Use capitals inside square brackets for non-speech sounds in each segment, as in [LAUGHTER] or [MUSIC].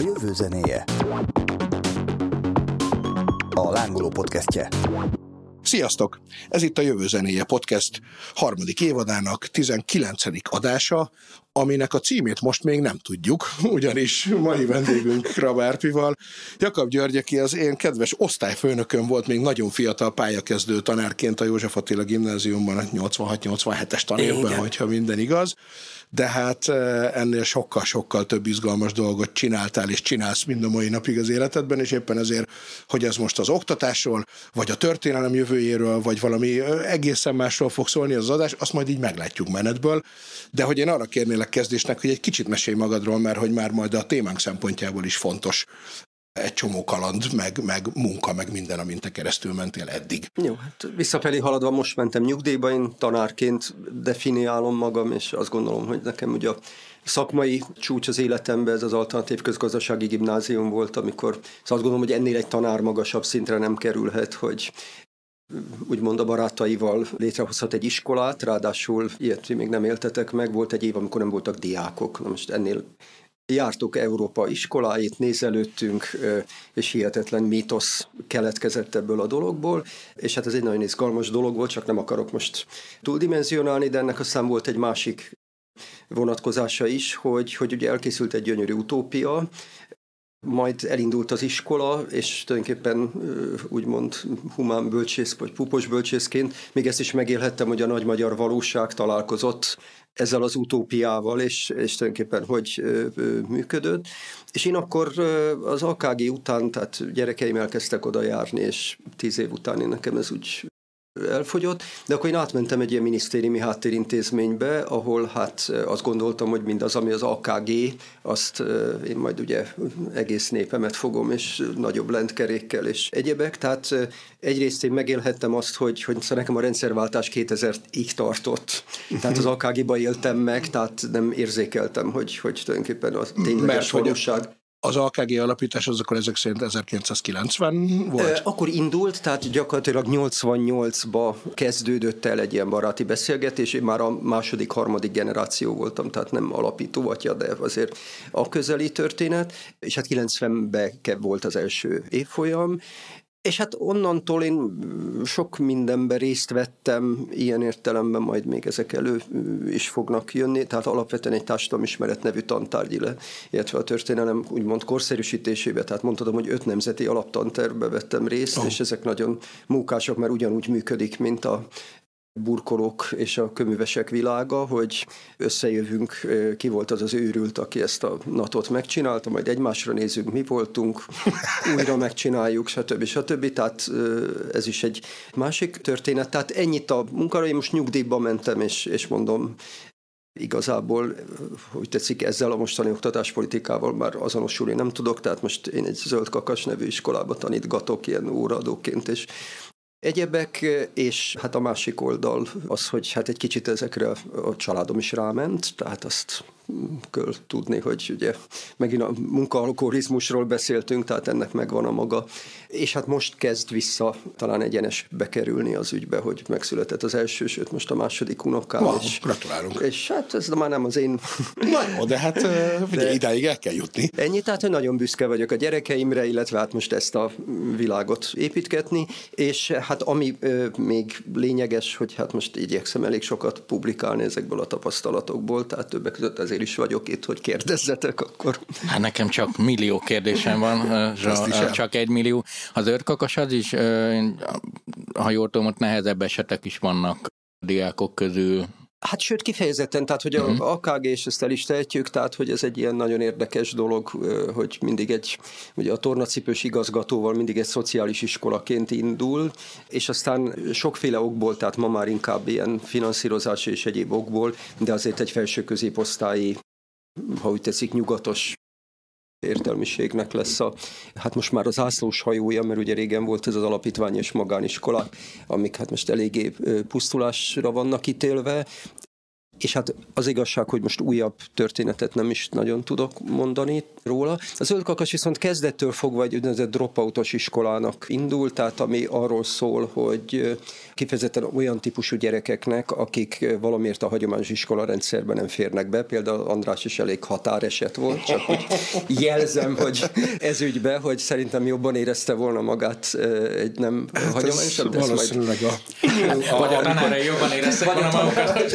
A jövő zenéje. A Lángoló podcastje. Sziasztok! Ez itt a Jövő Zenéje Podcast harmadik évadának 19. adása, aminek a címét most még nem tudjuk, [LAUGHS] ugyanis mai vendégünk Rabárpival. Jakab György, aki az én kedves osztályfőnököm volt, még nagyon fiatal pályakezdő tanárként a József Attila gimnáziumban, 86-87-es tanévben, hogyha minden igaz de hát ennél sokkal-sokkal több izgalmas dolgot csináltál és csinálsz mind a mai napig az életedben, és éppen ezért, hogy ez most az oktatásról, vagy a történelem jövőjéről, vagy valami egészen másról fog szólni az adás, azt majd így meglátjuk menetből. De hogy én arra kérnélek kezdésnek, hogy egy kicsit mesélj magadról, mert hogy már majd a témánk szempontjából is fontos egy csomó kaland, meg, meg munka, meg minden, amint te keresztül mentél eddig. Jó, hát visszafelé haladva most mentem nyugdíjba, én tanárként definiálom magam, és azt gondolom, hogy nekem ugye a szakmai csúcs az életemben, ez az alternatív közgazdasági gimnázium volt, amikor szóval azt gondolom, hogy ennél egy tanár magasabb szintre nem kerülhet, hogy úgymond a barátaival létrehozhat egy iskolát, ráadásul ilyet még nem éltetek meg, volt egy év, amikor nem voltak diákok, na most ennél jártuk Európa iskoláit, nézelődtünk, és hihetetlen mítosz keletkezett ebből a dologból, és hát ez egy nagyon izgalmas dolog volt, csak nem akarok most túldimenzionálni, de ennek aztán volt egy másik vonatkozása is, hogy, hogy ugye elkészült egy gyönyörű utópia, majd elindult az iskola, és tulajdonképpen úgymond humán bölcsész, vagy pupos bölcsészként még ezt is megélhettem, hogy a nagy magyar valóság találkozott ezzel az utópiával, és, és tulajdonképpen hogy ö, ö, működött. És én akkor ö, az AKG után, tehát gyerekeim elkezdtek oda járni, és tíz év után én nekem ez úgy elfogyott, de akkor én átmentem egy ilyen minisztériumi háttérintézménybe, ahol hát azt gondoltam, hogy mindaz, ami az AKG, azt én majd ugye egész népemet fogom, és nagyobb lentkerékkel és egyebek, tehát egyrészt én megélhettem azt, hogy, hogy szóval nekem a rendszerváltás 2000-ig tartott, tehát az AKG-ba éltem meg, tehát nem érzékeltem, hogy, hogy tulajdonképpen a tényleges valóság az AKG alapítás az akkor ezek szerint 1990 volt? Akkor indult, tehát gyakorlatilag 88-ba kezdődött el egy ilyen baráti beszélgetés, én már a második, harmadik generáció voltam, tehát nem alapító atya, de azért a közeli történet, és hát 90-ben volt az első évfolyam, és hát onnantól én sok mindenben részt vettem, ilyen értelemben majd még ezek elő is fognak jönni, tehát alapvetően egy társadalomismeret nevű tantárgy, illetve a történelem úgymond korszerűsítésébe, tehát mondhatom, hogy öt nemzeti alaptantervbe vettem részt, oh. és ezek nagyon munkások, mert ugyanúgy működik, mint a burkolók és a köművesek világa, hogy összejövünk, ki volt az az őrült, aki ezt a natot megcsinálta, majd egymásra nézzük, mi voltunk, [LAUGHS] újra megcsináljuk, stb. stb. Tehát ez is egy másik történet. Tehát ennyit a munkára, én most nyugdíjba mentem, és, és mondom, igazából, hogy tetszik, ezzel a mostani oktatáspolitikával már azonosulni nem tudok, tehát most én egy zöld kakas nevű iskolába tanítgatok ilyen óraadóként, és Egyebek, és hát a másik oldal az, hogy hát egy kicsit ezekre a családom is ráment, tehát azt kell tudni, hogy ugye megint a munkaalkoholizmusról beszéltünk, tehát ennek megvan a maga. És hát most kezd vissza talán egyenes bekerülni az ügybe, hogy megszületett az első, sőt most a második unokám. Wow, és, gratulálunk. És hát ez már nem az én... Na jó, de hát de idáig el kell jutni. Ennyi, tehát hogy nagyon büszke vagyok a gyerekeimre, illetve hát most ezt a világot építgetni, és hát ami még lényeges, hogy hát most igyekszem elég sokat publikálni ezekből a tapasztalatokból, tehát többek között ezért is vagyok itt, hogy kérdezzetek akkor. Hát nekem csak millió kérdésem van, [LAUGHS] csak egy millió. Az őrkakas az is, ha jól tudom, ott nehezebb esetek is vannak a diákok közül. Hát sőt, kifejezetten, tehát hogy uh-huh. a AKG, és ezt el is tehetjük, tehát hogy ez egy ilyen nagyon érdekes dolog, hogy mindig egy, ugye a tornacipős igazgatóval mindig egy szociális iskolaként indul, és aztán sokféle okból, tehát ma már inkább ilyen finanszírozási és egyéb okból, de azért egy felső középosztályi, ha úgy tetszik, nyugatos értelmiségnek lesz a, hát most már az ászlós hajója, mert ugye régen volt ez az alapítvány és magániskola, amik hát most eléggé pusztulásra vannak ítélve, és hát az igazság, hogy most újabb történetet nem is nagyon tudok mondani róla. A zöld kakas viszont kezdettől fogva egy úgynevezett dropoutos iskolának indult, tehát ami arról szól, hogy kifejezetten olyan típusú gyerekeknek, akik valamiért a hagyományos iskola rendszerben nem férnek be, például András is elég határeset volt, csak hogy [LAUGHS] jelzem, hogy ez ügybe, hogy szerintem jobban érezte volna magát egy nem hát hagyományosabb, de valószínűleg majd... a, a, vagy a tanárai jobban érezte volna magukat.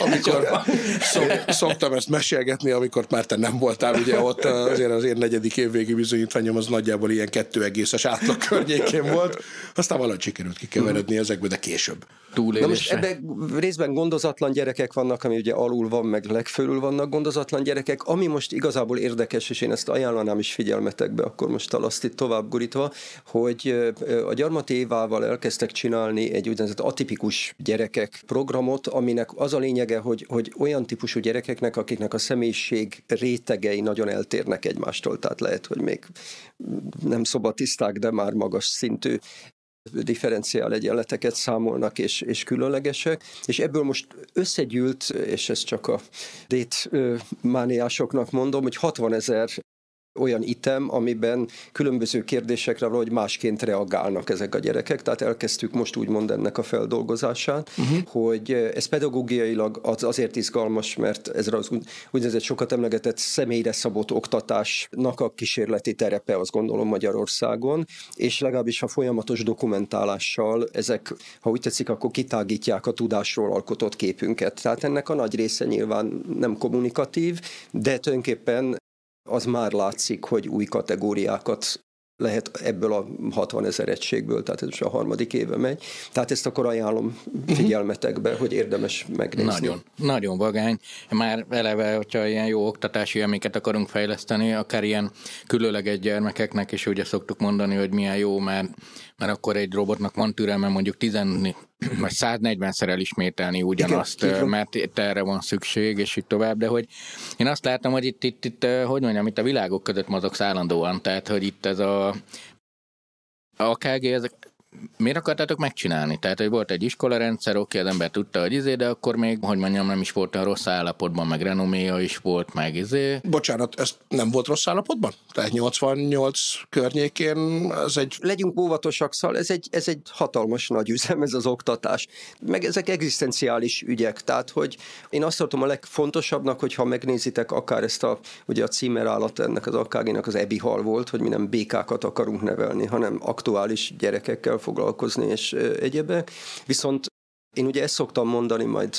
amikor [LAUGHS] szok, szoktam ezt mesélgetni, amikor már te nem voltál, ugye ott azért az én negyedik évvégi bizonyítványom az nagyjából ilyen kettő egészes átlag környékén volt, aztán valahogy sikerült kikeveredni ezekbe, de később. Na most ebben részben gondozatlan gyerekek vannak, ami ugye alul van, meg legfölül vannak gondozatlan gyerekek. Ami most igazából érdekes, és én ezt ajánlanám is figyelmetekbe, akkor most talaszt itt tovább gurítva, hogy a Gyarmati Évával elkezdtek csinálni egy úgynevezett atipikus gyerekek programot, aminek az a lényege, hogy, hogy olyan típusú gyerekeknek, akiknek a személyiség rétegei nagyon eltérnek egymástól, tehát lehet, hogy még nem szobatiszták, de már magas szintű differenciál egyenleteket számolnak és, és különlegesek, és ebből most összegyűlt, és ez csak a dét mániásoknak mondom, hogy 60 ezer olyan item, amiben különböző kérdésekre valahogy másként reagálnak ezek a gyerekek, tehát elkezdtük most úgymond ennek a feldolgozását, uh-huh. hogy ez pedagógiailag az azért izgalmas, mert ez az úgynevezett sokat emlegetett személyre szabott oktatásnak a kísérleti terepe, azt gondolom Magyarországon, és legalábbis a folyamatos dokumentálással ezek, ha úgy tetszik, akkor kitágítják a tudásról alkotott képünket. Tehát ennek a nagy része nyilván nem kommunikatív, de tulajdonképpen az már látszik, hogy új kategóriákat lehet ebből a 60 ezer egységből, tehát ez most a harmadik éve megy. Tehát ezt akkor ajánlom figyelmetekbe, hogy érdemes megnézni. Nagyon, nagyon vagány. Már eleve, hogyha ilyen jó oktatási élméket akarunk fejleszteni, akár ilyen különleges gyermekeknek is ugye szoktuk mondani, hogy milyen jó, mert, mert akkor egy robotnak van türelme mondjuk 10 [CLEARS THROAT] vagy 140-szer elismételni ugyanazt, Igen, mert itt erre van szükség, és itt tovább, de hogy én azt látom, hogy itt, itt, itt hogy mondjam, itt a világok között mozogsz állandóan, tehát hogy itt ez a a KG, ezek miért akartátok megcsinálni? Tehát, hogy volt egy iskolarendszer, oké, az ember tudta, hogy izé, de akkor még, hogy mondjam, nem is volt a rossz állapotban, meg renoméja is volt, meg izé. Bocsánat, ez nem volt rossz állapotban? Tehát 88 környékén ez egy... Legyünk óvatosak, szóval ez egy, ez egy hatalmas nagy üzem, ez az oktatás. Meg ezek egzisztenciális ügyek, tehát, hogy én azt tartom a legfontosabbnak, hogyha megnézitek akár ezt a, ugye a címerállat ennek az akkáginak az ebi hal volt, hogy mi nem békákat akarunk nevelni, hanem aktuális gyerekekkel foglalkozni és egyebek. Viszont én ugye ezt szoktam mondani, majd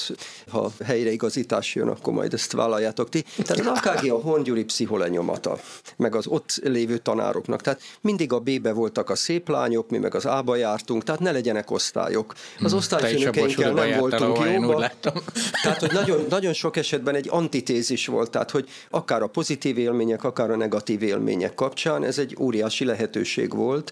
ha helyreigazítás jön, akkor majd ezt vállaljátok ti. Tehát az AKG a hongyuri pszicholenyomata, meg az ott lévő tanároknak. Tehát mindig a B-be voltak a szép lányok, mi meg az A-ba jártunk, tehát ne legyenek osztályok. Az osztályfőnökeinkkel nem voltunk jóba. Tehát, hogy nagyon, nagyon sok esetben egy antitézis volt, tehát, hogy akár a pozitív élmények, akár a negatív élmények kapcsán ez egy óriási lehetőség volt,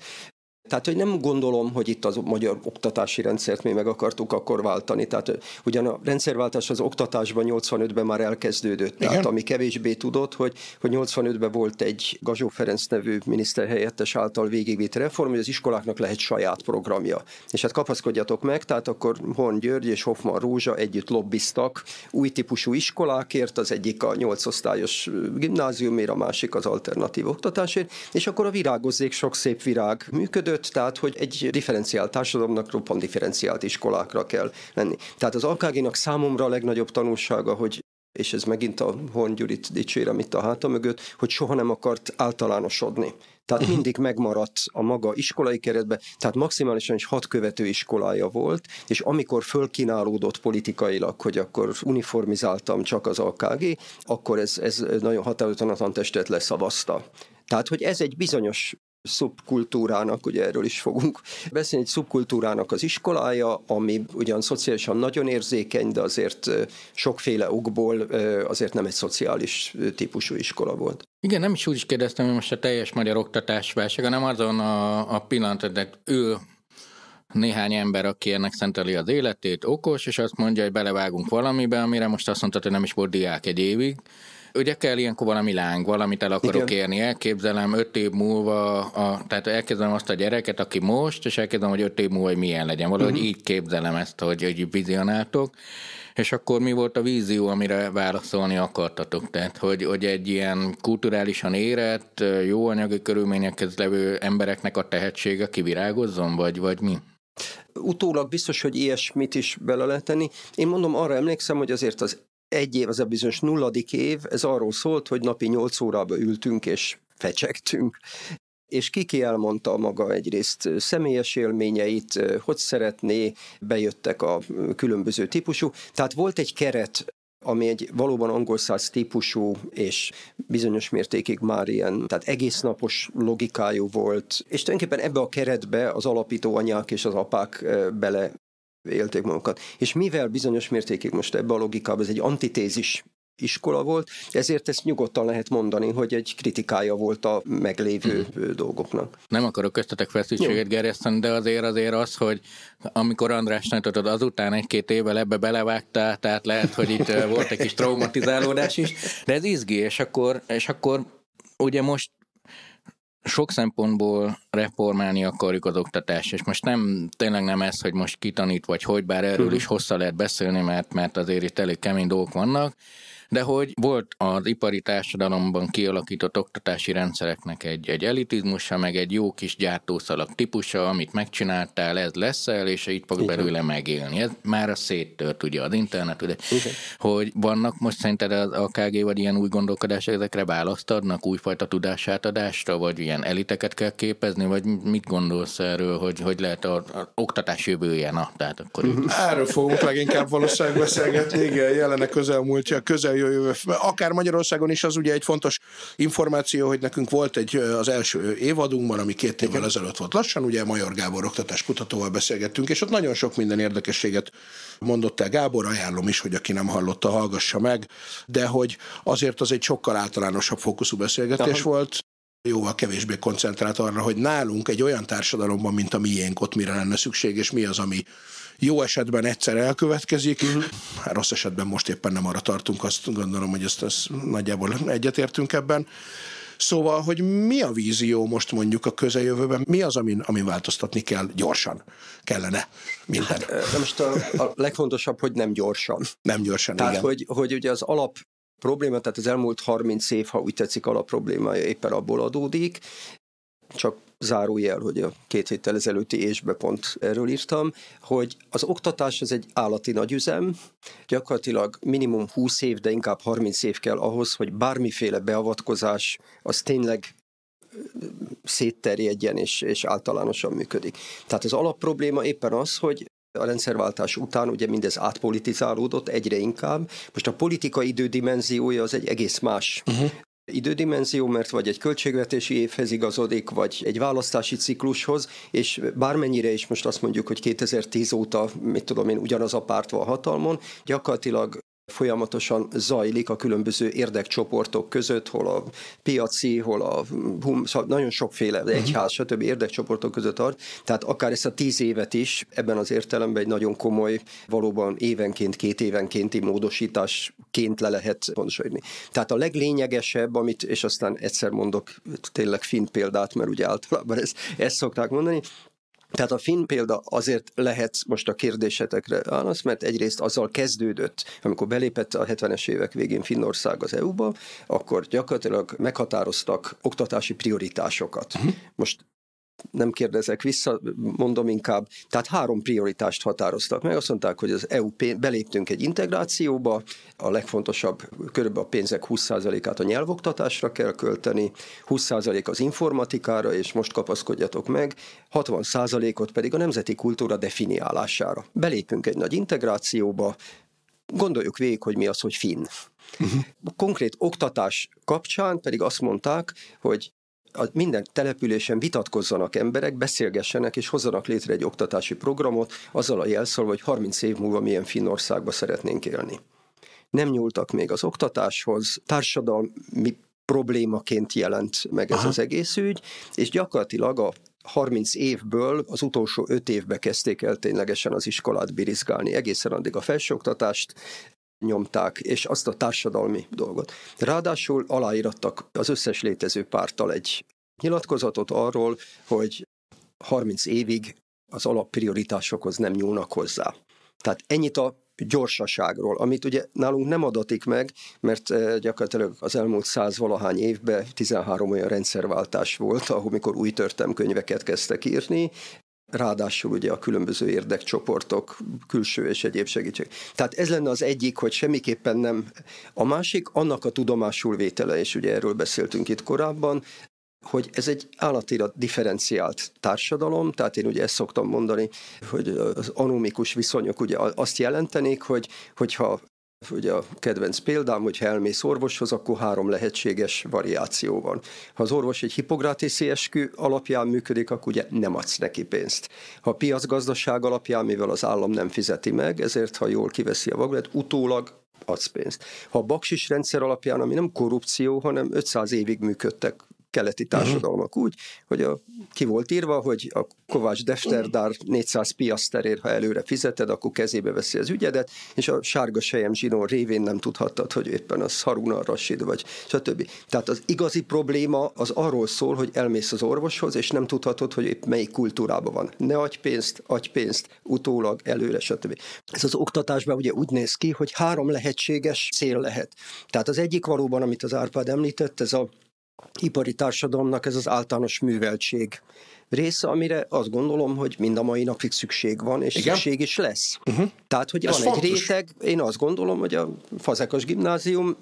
tehát, hogy nem gondolom, hogy itt az magyar oktatási rendszert mi meg akartuk akkor váltani. Tehát ugyan a rendszerváltás az oktatásban 85-ben már elkezdődött. Igen. Tehát ami kevésbé tudott, hogy, hogy 85-ben volt egy Gazsó Ferenc nevű miniszterhelyettes által végigvitt reform, hogy az iskoláknak lehet saját programja. És hát kapaszkodjatok meg, tehát akkor Horn György és Hoffman Rózsa együtt lobbiztak új típusú iskolákért, az egyik a nyolc osztályos gimnáziumért, a másik az alternatív oktatásért, és akkor a virágozzék sok szép virág működött, jött, tehát hogy egy differenciált társadalomnak roppant differenciált iskolákra kell lenni. Tehát az alkáginak számomra a legnagyobb tanulsága, hogy és ez megint a Horn Gyurit dicsérem itt a háta mögött, hogy soha nem akart általánosodni. Tehát uh-huh. mindig megmaradt a maga iskolai keretbe, tehát maximálisan is hat követő iskolája volt, és amikor fölkínálódott politikailag, hogy akkor uniformizáltam csak az AKG, akkor ez, ez nagyon határozottan a tantestet leszavazta. Tehát, hogy ez egy bizonyos szubkultúrának, ugye erről is fogunk beszélni, egy szubkultúrának az iskolája, ami ugyan szociálisan nagyon érzékeny, de azért sokféle okból azért nem egy szociális típusú iskola volt. Igen, nem is úgy is kérdeztem, hogy most a teljes magyar oktatás válság, hanem azon a, a pillanat, hogy ő néhány ember, aki ennek szenteli az életét, okos, és azt mondja, hogy belevágunk valamibe, amire most azt mondta, hogy nem is volt diák egy évig, Ugye kell ilyenkor valami láng, valamit el akarok Igen. érni. Elképzelem öt év múlva, a, tehát elképzelem azt a gyereket, aki most, és elképzelem, hogy öt év múlva, hogy milyen legyen. Valahogy uh-huh. így képzelem ezt, hogy, hogy vizionáltok. És akkor mi volt a vízió, amire válaszolni akartatok? Tehát, hogy, hogy egy ilyen kulturálisan érett, jó anyagi körülményekhez levő embereknek a tehetsége kivirágozzon, vagy, vagy mi? Utólag biztos, hogy ilyesmit is bele lehet tenni. Én mondom, arra emlékszem, hogy azért az egy év, az a bizonyos nulladik év, ez arról szólt, hogy napi nyolc órába ültünk és fecsegtünk, és Kiki elmondta maga egyrészt személyes élményeit, hogy szeretné, bejöttek a különböző típusú. Tehát volt egy keret, ami egy valóban angol száz típusú, és bizonyos mértékig már ilyen, tehát egész napos logikájú volt, és tulajdonképpen ebbe a keretbe az alapító anyák és az apák bele élték magukat. És mivel bizonyos mértékig most ebbe a logikába, ez egy antitézis iskola volt, ezért ezt nyugodtan lehet mondani, hogy egy kritikája volt a meglévő hmm. dolgoknak. Nem akarok köztetek feszültséget gerjeszteni, de azért azért az, hogy amikor Andrásnál tudod, azután egy-két évvel ebbe belevágtál, tehát lehet, hogy itt volt egy kis traumatizálódás is, de ez izgi, és akkor, és akkor ugye most sok szempontból reformálni akarjuk az oktatást, és most nem, tényleg nem ez, hogy most kitanít, vagy hogy, bár erről uh-huh. is hosszá lehet beszélni, mert, mert azért itt elég kemény dolgok vannak, de hogy volt az ipari társadalomban kialakított oktatási rendszereknek egy, egy elitizmusa, meg egy jó kis gyártószalag típusa, amit megcsináltál, ez leszel, és itt fog belőle megélni. Ez már a széttört ugye az internet, ugye, Igen. hogy vannak most szerinted a KG vagy ilyen új gondolkodás, ezekre választ adnak, újfajta tudásátadásra, vagy ilyen eliteket kell képezni, vagy mit gondolsz erről, hogy, hogy lehet az oktatás jövője? Na, tehát akkor. Erről fogunk leginkább valószínűleg beszélgetni, igen, jelenek közelmúltja, közel jövő, akár Magyarországon is az ugye egy fontos információ, hogy nekünk volt egy az első évadunkban, ami két évvel ezelőtt volt lassan, ugye Major Gábor oktatás kutatóval beszélgettünk, és ott nagyon sok minden érdekességet mondott el Gábor, ajánlom is, hogy aki nem hallotta, hallgassa meg, de hogy azért az egy sokkal általánosabb fókuszú beszélgetés Aha. volt, jóval kevésbé koncentrált arra, hogy nálunk egy olyan társadalomban, mint a miénk, ott mire lenne szükség, és mi az, ami jó esetben egyszer elkövetkezik, uh-huh. rossz esetben most éppen nem arra tartunk, azt gondolom, hogy ezt, ezt nagyjából egyetértünk ebben. Szóval, hogy mi a vízió most mondjuk a közeljövőben, mi az, amin, amin változtatni kell gyorsan, kellene minden? Hát, de most a, a legfontosabb, hogy nem gyorsan. Nem gyorsan, Tehát, igen. Hogy, hogy ugye az alap probléma, tehát az elmúlt 30 év, ha úgy tetszik, alapproblémája éppen abból adódik, csak zárójel, hogy a két héttel ezelőtti ésbe pont erről írtam, hogy az oktatás az egy állati nagyüzem, gyakorlatilag minimum 20 év, de inkább 30 év kell ahhoz, hogy bármiféle beavatkozás az tényleg szétterjedjen és, és általánosan működik. Tehát az alapprobléma éppen az, hogy a rendszerváltás után ugye mindez átpolitizálódott egyre inkább. Most a politikai idődimenziója az egy egész más uh-huh idődimenzió, mert vagy egy költségvetési évhez igazodik, vagy egy választási ciklushoz, és bármennyire is most azt mondjuk, hogy 2010 óta, mit tudom én, ugyanaz a párt van hatalmon, gyakorlatilag folyamatosan zajlik a különböző érdekcsoportok között, hol a piaci, hol a hum, szóval nagyon sokféle uh-huh. egyház, stb. érdekcsoportok között tart. Tehát akár ezt a tíz évet is ebben az értelemben egy nagyon komoly, valóban évenként, két évenkénti módosításként le lehet pontosítani. Tehát a leglényegesebb, amit, és aztán egyszer mondok tényleg finn példát, mert ugye általában ezt, ezt szokták mondani, tehát a finn példa azért lehet most a kérdésetekre válasz, mert egyrészt azzal kezdődött, amikor belépett a 70-es évek végén Finnország az EU-ba, akkor gyakorlatilag meghatároztak oktatási prioritásokat. Uh-huh. Most nem kérdezek vissza, mondom inkább, tehát három prioritást határoztak meg. Azt mondták, hogy az EU beléptünk egy integrációba, a legfontosabb körülbelül a pénzek 20%-át a nyelvoktatásra kell költeni, 20% az informatikára, és most kapaszkodjatok meg, 60%-ot pedig a nemzeti kultúra definiálására. Belépünk egy nagy integrációba, gondoljuk végig, hogy mi az, hogy finn. Uh-huh. Konkrét oktatás kapcsán pedig azt mondták, hogy a minden településen vitatkozzanak emberek, beszélgessenek és hozzanak létre egy oktatási programot azzal a jelszól, hogy 30 év múlva milyen Finnországba szeretnénk élni. Nem nyúltak még az oktatáshoz, társadalmi problémaként jelent meg ez Aha. az egész ügy, és gyakorlatilag a 30 évből az utolsó 5 évbe kezdték el ténylegesen az iskolát birizgálni, egészen addig a felsőoktatást nyomták, és azt a társadalmi dolgot. Ráadásul aláírattak az összes létező pártal egy nyilatkozatot arról, hogy 30 évig az alapprioritásokhoz nem nyúlnak hozzá. Tehát ennyit a gyorsaságról, amit ugye nálunk nem adatik meg, mert eh, gyakorlatilag az elmúlt száz valahány évben 13 olyan rendszerváltás volt, ahol mikor új történelmkönyveket kezdtek írni, ráadásul ugye a különböző érdekcsoportok, külső és egyéb segítség. Tehát ez lenne az egyik, hogy semmiképpen nem. A másik, annak a tudomásul vétele, és ugye erről beszéltünk itt korábban, hogy ez egy állatira differenciált társadalom, tehát én ugye ezt szoktam mondani, hogy az anomikus viszonyok ugye azt jelentenék, hogy, hogyha Ugye a kedvenc példám, hogy elmész orvoshoz, akkor három lehetséges variáció van. Ha az orvos egy hipográtészi eskü alapján működik, akkor ugye nem adsz neki pénzt. Ha a piacgazdaság alapján, mivel az állam nem fizeti meg, ezért ha jól kiveszi a vaglet, utólag adsz pénzt. Ha a baksis rendszer alapján, ami nem korrupció, hanem 500 évig működtek keleti mhm. társadalmak úgy, hogy a, ki volt írva, hogy a Kovács Defterdár 400 piaszterért, ha előre fizeted, akkor kezébe veszi az ügyedet, és a sárga sejem zsinó révén nem tudhattad, hogy éppen az Haruna Rashid vagy stb. Tehát az igazi probléma az arról szól, hogy elmész az orvoshoz, és nem tudhatod, hogy épp melyik kultúrában van. Ne adj pénzt, adj pénzt, utólag, előre, stb. Ez az oktatásban ugye úgy néz ki, hogy három lehetséges cél lehet. Tehát az egyik valóban, amit az Árpád említett, ez a ipari társadalomnak ez az általános műveltség része, amire azt gondolom, hogy mind a mai napig szükség van, és Igen? szükség is lesz. Uh-huh. Tehát, hogy ez van fontos. egy réteg, én azt gondolom, hogy a Fazekas gimnázium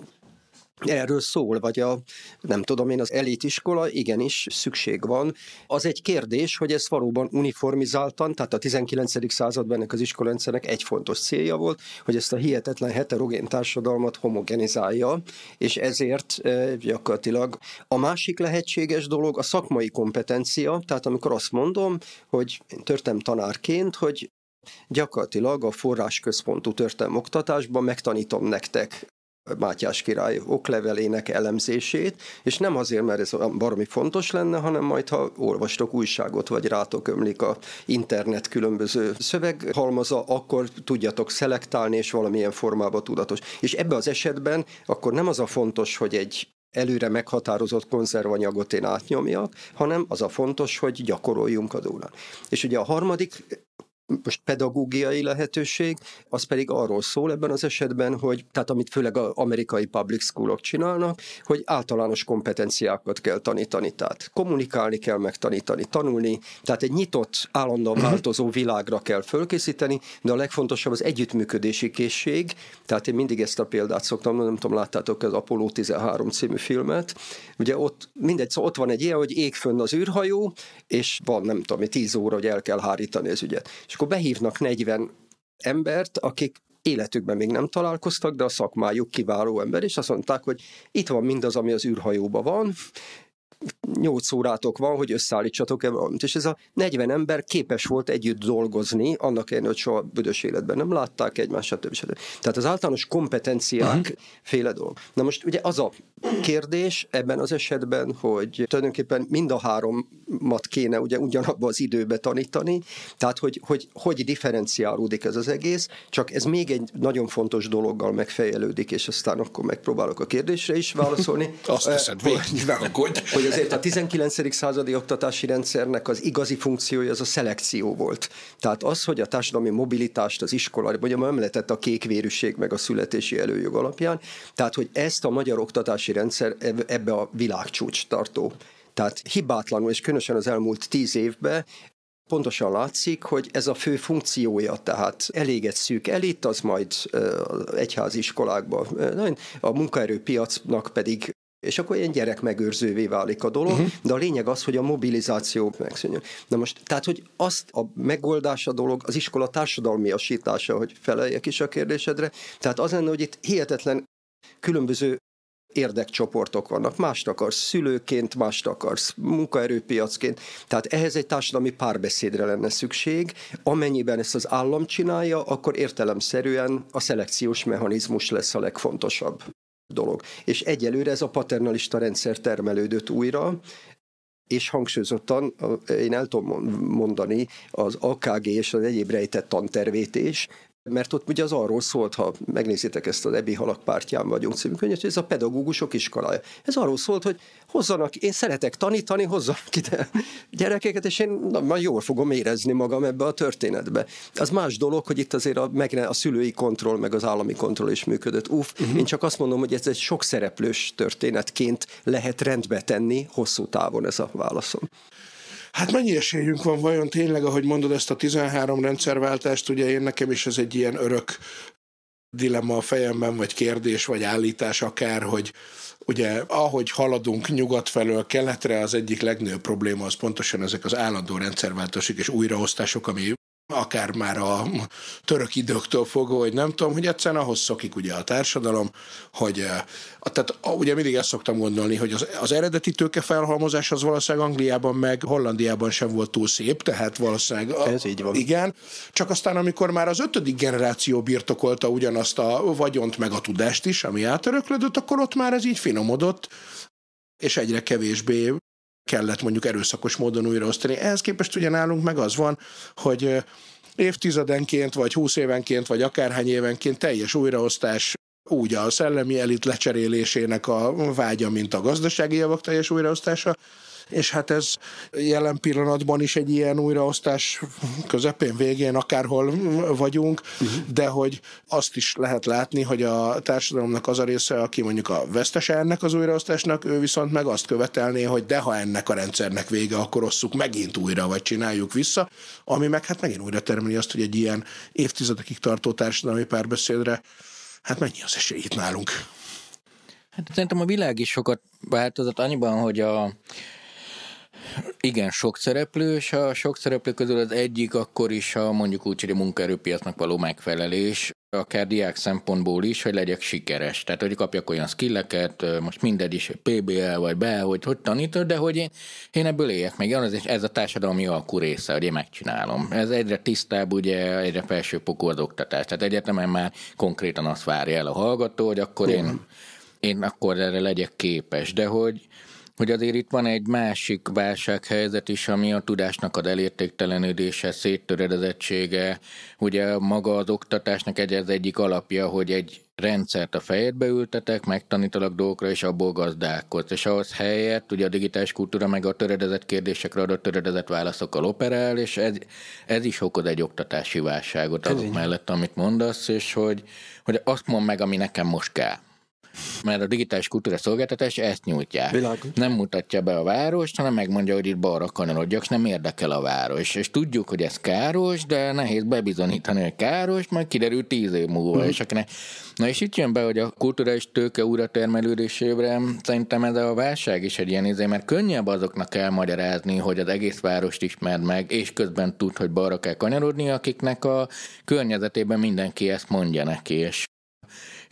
erről szól, vagy a, nem tudom én, az elitiskola, igenis szükség van. Az egy kérdés, hogy ez valóban uniformizáltan, tehát a 19. században ennek az iskolarendszernek egy fontos célja volt, hogy ezt a hihetetlen heterogén társadalmat homogenizálja, és ezért e, gyakorlatilag a másik lehetséges dolog a szakmai kompetencia, tehát amikor azt mondom, hogy én törtem tanárként, hogy gyakorlatilag a forrásközpontú történelmi oktatásban megtanítom nektek Mátyás király oklevelének elemzését, és nem azért, mert ez baromi fontos lenne, hanem majd, ha olvastok újságot, vagy rátok ömlik a internet különböző szöveghalmaza, akkor tudjatok szelektálni, és valamilyen formában tudatos. És ebbe az esetben akkor nem az a fontos, hogy egy előre meghatározott konzervanyagot én átnyomjak, hanem az a fontos, hogy gyakoroljunk a dólán. És ugye a harmadik most pedagógiai lehetőség, az pedig arról szól ebben az esetben, hogy tehát amit főleg az amerikai public schoolok csinálnak, hogy általános kompetenciákat kell tanítani, tehát kommunikálni kell megtanítani, tanulni, tehát egy nyitott, állandóan mhm. változó világra kell fölkészíteni, de a legfontosabb az együttműködési készség, tehát én mindig ezt a példát szoktam, nem tudom, láttátok az Apollo 13 című filmet, ugye ott mindegy, szóval ott van egy ilyen, hogy ég fönn az űrhajó, és van nem tudom, 10 óra, hogy el kell hárítani az ügyet. És akkor behívnak 40 embert, akik életükben még nem találkoztak, de a szakmájuk kiváló ember, és azt mondták, hogy itt van mindaz, ami az űrhajóban van, 8 órátok van, hogy összeállítsatok-e valamit. És ez a 40 ember képes volt együtt dolgozni, annak ellenére, hogy soha büdös életben nem látták egymást, stb. stb. Tehát az általános kompetenciák uh-huh. féle dolog. Na most ugye az a kérdés ebben az esetben, hogy tulajdonképpen mind a háromat kéne ugye ugyanabban az időbe tanítani, tehát hogy, hogy hogy differenciálódik ez az egész, csak ez még egy nagyon fontos dologgal megfejelődik, és aztán akkor megpróbálok a kérdésre is válaszolni. [LAUGHS] Azt teszed, hogy, hogy, hogy azért a 19. századi oktatási rendszernek az igazi funkciója az a szelekció volt. Tehát az, hogy a társadalmi mobilitást az iskola, vagy nem lehetett a kékvérűség meg a születési előjog alapján, tehát hogy ezt a magyar oktatási rendszer ebbe a világcsúcs tartó tehát hibátlanul, és különösen az elmúlt tíz évben pontosan látszik, hogy ez a fő funkciója, tehát eléget szűk elit, az majd egyházi iskolákban, a munkaerőpiacnak pedig és akkor ilyen gyerek megőrzővé válik a dolog, uh-huh. de a lényeg az, hogy a mobilizáció megszűnjön. Na most, tehát, hogy azt a megoldás a dolog, az iskola társadalmiasítása, hogy feleljek is a kérdésedre, tehát az lenne, hogy itt hihetetlen különböző érdekcsoportok vannak. Mást akarsz szülőként, mást akarsz munkaerőpiacként. Tehát ehhez egy társadalmi párbeszédre lenne szükség. Amennyiben ezt az állam csinálja, akkor értelemszerűen a szelekciós mechanizmus lesz a legfontosabb dolog. És egyelőre ez a paternalista rendszer termelődött újra, és hangsúlyozottan én el tudom mondani az AKG és az egyéb rejtett tantervét is, mert ott ugye az arról szólt, ha megnézitek ezt az Ebi Halak pártján vagyunk című könyvet, ez a pedagógusok iskolája. Ez arról szólt, hogy hozzanak, én szeretek tanítani, hozzanak ide gyerekeket, és én na, majd jól fogom érezni magam ebbe a történetbe. Az más dolog, hogy itt azért a, meg a szülői kontroll, meg az állami kontroll is működött. Uff, uh-huh. én csak azt mondom, hogy ez egy sok szereplős történetként lehet rendbe tenni hosszú távon ez a válaszom. Hát mennyi esélyünk van vajon tényleg, ahogy mondod ezt a 13 rendszerváltást, ugye én nekem is ez egy ilyen örök dilemma a fejemben, vagy kérdés, vagy állítás akár, hogy ugye ahogy haladunk nyugat felől keletre, az egyik legnagyobb probléma az pontosan ezek az állandó rendszerváltások és újraosztások, ami akár már a török időktől fogva, hogy nem tudom, hogy egyszerűen ahhoz szokik ugye a társadalom, hogy eh, tehát ugye mindig ezt szoktam gondolni, hogy az, az eredeti tőke felhalmozás az valószínűleg Angliában meg Hollandiában sem volt túl szép, tehát valószínűleg Ez így van. igen, csak aztán amikor már az ötödik generáció birtokolta ugyanazt a vagyont meg a tudást is, ami átöröklődött, akkor ott már ez így finomodott, és egyre kevésbé kellett mondjuk erőszakos módon újraosztani. Ehhez képest ugye nálunk meg az van, hogy évtizedenként, vagy húsz évenként, vagy akárhány évenként teljes újraosztás úgy a szellemi elit lecserélésének a vágya, mint a gazdasági javak teljes újraosztása, és hát ez jelen pillanatban is egy ilyen újraosztás közepén, végén, akárhol vagyunk, de hogy azt is lehet látni, hogy a társadalomnak az a része, aki mondjuk a vesztese ennek az újraosztásnak, ő viszont meg azt követelné, hogy de ha ennek a rendszernek vége, akkor osszuk megint újra, vagy csináljuk vissza, ami meg hát megint újra termeli azt, hogy egy ilyen évtizedekig tartó társadalmi párbeszédre hát mennyi az esély itt nálunk? Hát szerintem a világ is sokat változott annyiban, hogy a, igen, sok szereplő, és a sok szereplő közül az egyik akkor is a mondjuk úgy, hogy a munkaerőpiacnak való megfelelés, akár diák szempontból is, hogy legyek sikeres. Tehát, hogy kapjak olyan skilleket, most mindegy is, PBL vagy be, hogy hogy tanítod, de hogy én, én ebből éljek meg. Ez, ez a társadalmi alkú része, hogy én megcsinálom. Ez egyre tisztább, ugye egyre felsőfokú az oktatás. Tehát egyetemen már konkrétan azt várja el a hallgató, hogy akkor én, én akkor erre legyek képes. De hogy hogy azért itt van egy másik válsághelyzet is, ami a tudásnak az elértéktelenedése, széttöredezettsége. Ugye maga az oktatásnak egy az egyik alapja, hogy egy rendszert a fejedbe ültetek, megtanítalak dolgokra, és abból gazdálkodsz. És ahhoz helyett ugye a digitális kultúra meg a töredezett kérdésekre adott töredezett válaszokkal operál, és ez, ez is okoz egy oktatási válságot azok mellett, amit mondasz, és hogy, hogy azt mond meg, ami nekem most kell mert a digitális kultúra szolgáltatás ezt nyújtja. Nem mutatja be a várost, hanem megmondja, hogy itt balra kanyarodjak, nem érdekel a város. És tudjuk, hogy ez káros, de nehéz bebizonyítani, hogy káros, majd kiderül tíz év múlva. Mm. És akinek... Na és itt jön be, hogy a kulturális tőke újra termelődésére szerintem ez a válság is egy ilyen izé, mert könnyebb azoknak elmagyarázni, hogy az egész várost ismerd meg, és közben tud, hogy balra kell kanyarodni, akiknek a környezetében mindenki ezt mondja neki. És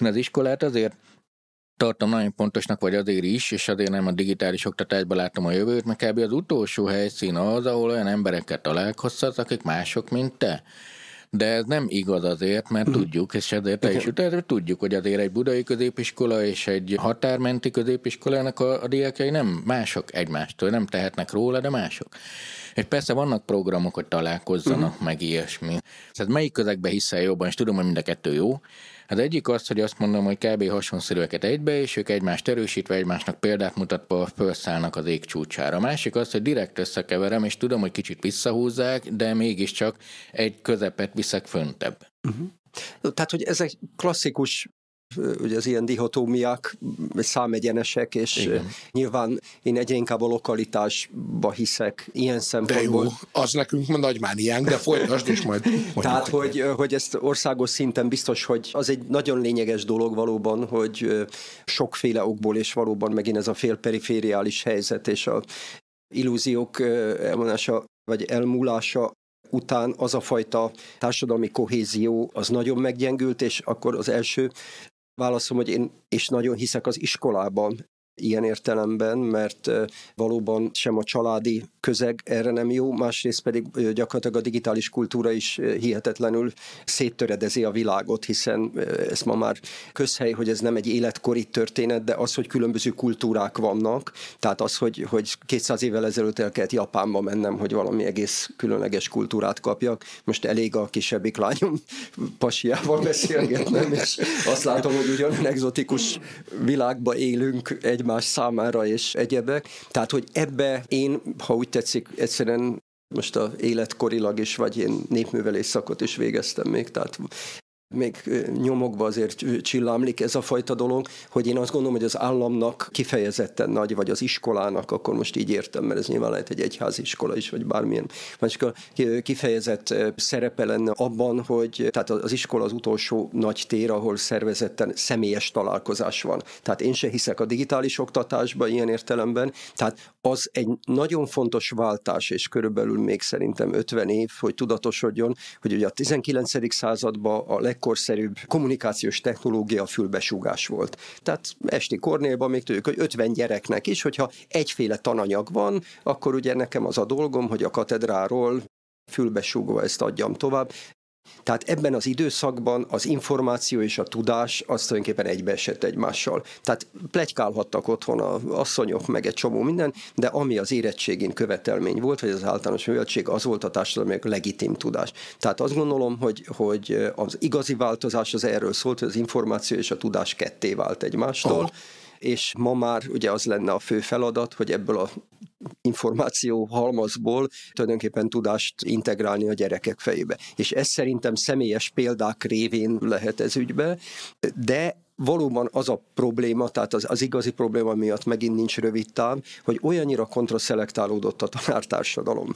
én az iskolát azért tartom nagyon pontosnak, vagy azért is, és azért nem a digitális oktatásban látom a jövőt, mert kb. az utolsó helyszín az, ahol olyan embereket találkozhatsz, akik mások, mint te. De ez nem igaz azért, mert uh-huh. tudjuk, és ezért te is utána tudjuk, hogy azért egy budai középiskola és egy határmenti középiskolának a, a diákjai nem mások egymástól, nem tehetnek róla, de mások. És persze vannak programok, hogy találkozzanak, uh-huh. meg ilyesmi. Tehát melyik közegbe hiszel jobban, és tudom, hogy mind a kettő jó, az egyik az, hogy azt mondom, hogy kb. hasonszerűeket egybe, és ők egymást erősítve, egymásnak példát mutatva felszállnak az ég csúcsára. A másik az, hogy direkt összekeverem, és tudom, hogy kicsit visszahúzzák, de mégiscsak egy közepet viszek föntebb. Uh-huh. Tehát, hogy ezek klasszikus ugye az ilyen dihotómiák, számegyenesek, és Igen. nyilván én egyre inkább a lokalitásba hiszek ilyen szempontból. De jó, az nekünk nagymániánk, de folytasd, és majd Tehát, hogy, hogy ezt országos szinten biztos, hogy az egy nagyon lényeges dolog valóban, hogy sokféle okból, és valóban megint ez a félperifériális helyzet, és a illúziók elmonása, vagy elmúlása után az a fajta társadalmi kohézió az nagyon meggyengült, és akkor az első válaszom, hogy én és nagyon hiszek az iskolában, ilyen értelemben, mert valóban sem a családi közeg erre nem jó, másrészt pedig gyakorlatilag a digitális kultúra is hihetetlenül széttöredezi a világot, hiszen ez ma már közhely, hogy ez nem egy életkori történet, de az, hogy különböző kultúrák vannak, tehát az, hogy, hogy 200 évvel ezelőtt el kellett Japánba mennem, hogy valami egész különleges kultúrát kapjak. Most elég a kisebbik lányom [LAUGHS] pasiával beszélgetnem, és azt látom, hogy ugyan exotikus világba élünk egymás számára és egyebek. Tehát, hogy ebbe én, ha úgy tetszik, egyszerűen most a életkorilag is, vagy én népművelés szakot is végeztem még, tehát még nyomokba azért csillámlik ez a fajta dolog, hogy én azt gondolom, hogy az államnak kifejezetten nagy, vagy az iskolának, akkor most így értem, mert ez nyilván lehet egy egyházi iskola is, vagy bármilyen másik, kifejezett szerepe lenne abban, hogy tehát az iskola az utolsó nagy tér, ahol szervezetten személyes találkozás van. Tehát én se hiszek a digitális oktatásba ilyen értelemben, tehát az egy nagyon fontos váltás, és körülbelül még szerintem 50 év, hogy tudatosodjon, hogy ugye a 19. században a legkorszerűbb kommunikációs technológia a fülbesúgás volt. Tehát esti Kornélban még tudjuk, hogy 50 gyereknek is, hogyha egyféle tananyag van, akkor ugye nekem az a dolgom, hogy a katedráról fülbesúgva ezt adjam tovább. Tehát ebben az időszakban az információ és a tudás az tulajdonképpen egybeesett egymással. Tehát plegykálhattak otthon a asszonyok, meg egy csomó minden, de ami az érettségén követelmény volt, vagy az általános műveltség, az volt a társadalmi legitim tudás. Tehát azt gondolom, hogy, hogy az igazi változás az erről szólt, hogy az információ és a tudás ketté vált egymástól. Oh és ma már ugye az lenne a fő feladat, hogy ebből a információ halmazból tulajdonképpen tudást integrálni a gyerekek fejébe. És ez szerintem személyes példák révén lehet ez ügybe, de valóban az a probléma, tehát az, az igazi probléma miatt megint nincs rövid táv, hogy olyannyira kontraszelektálódott a tanártársadalom,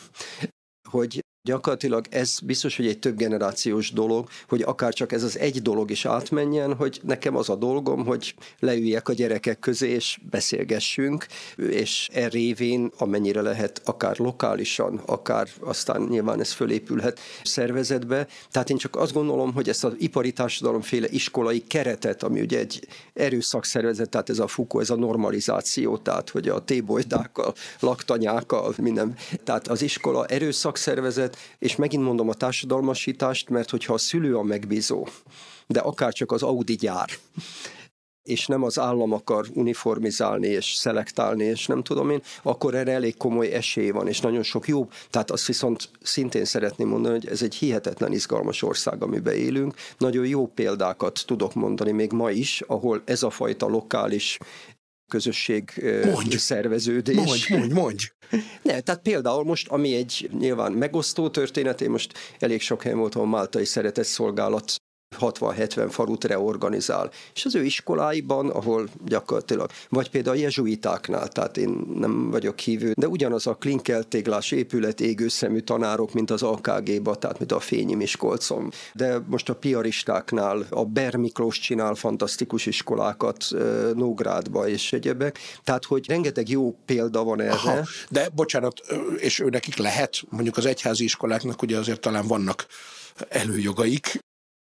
hogy Gyakorlatilag ez biztos, hogy egy több generációs dolog, hogy akár csak ez az egy dolog is átmenjen, hogy nekem az a dolgom, hogy leüljek a gyerekek közé, és beszélgessünk, és e révén, amennyire lehet, akár lokálisan, akár aztán nyilván ez fölépülhet szervezetbe. Tehát én csak azt gondolom, hogy ezt az ipari társadalomféle iskolai keretet, ami ugye egy erőszakszervezet, tehát ez a FUKO, ez a normalizáció, tehát hogy a tébolydákkal, laktanyákkal, minden. Tehát az iskola erőszakszervezet, helyzet, és megint mondom a társadalmasítást, mert hogyha a szülő a megbízó, de akár csak az Audi gyár, és nem az állam akar uniformizálni és szelektálni, és nem tudom én, akkor erre elég komoly esély van, és nagyon sok jó. Tehát azt viszont szintén szeretném mondani, hogy ez egy hihetetlen izgalmas ország, amiben élünk. Nagyon jó példákat tudok mondani még ma is, ahol ez a fajta lokális közösség mondj, szerveződés. Mondj, mondj, mondj. [LAUGHS] Ne, tehát például most, ami egy nyilván megosztó történet, én most elég sok helyen voltam a Máltai Szeretetszolgálat 60-70 falut reorganizál. És az ő iskoláiban, ahol gyakorlatilag, vagy például a jezsuitáknál, tehát én nem vagyok hívő, de ugyanaz a klinkeltéglás épület égőszemű tanárok, mint az AKG-ba, tehát mint a Fényi Miskolcon. De most a piaristáknál a Ber Miklós csinál fantasztikus iskolákat Nógrádba és egyebek. Tehát, hogy rengeteg jó példa van erre. Aha, de bocsánat, és ő nekik lehet, mondjuk az egyházi iskoláknak ugye azért talán vannak előjogaik,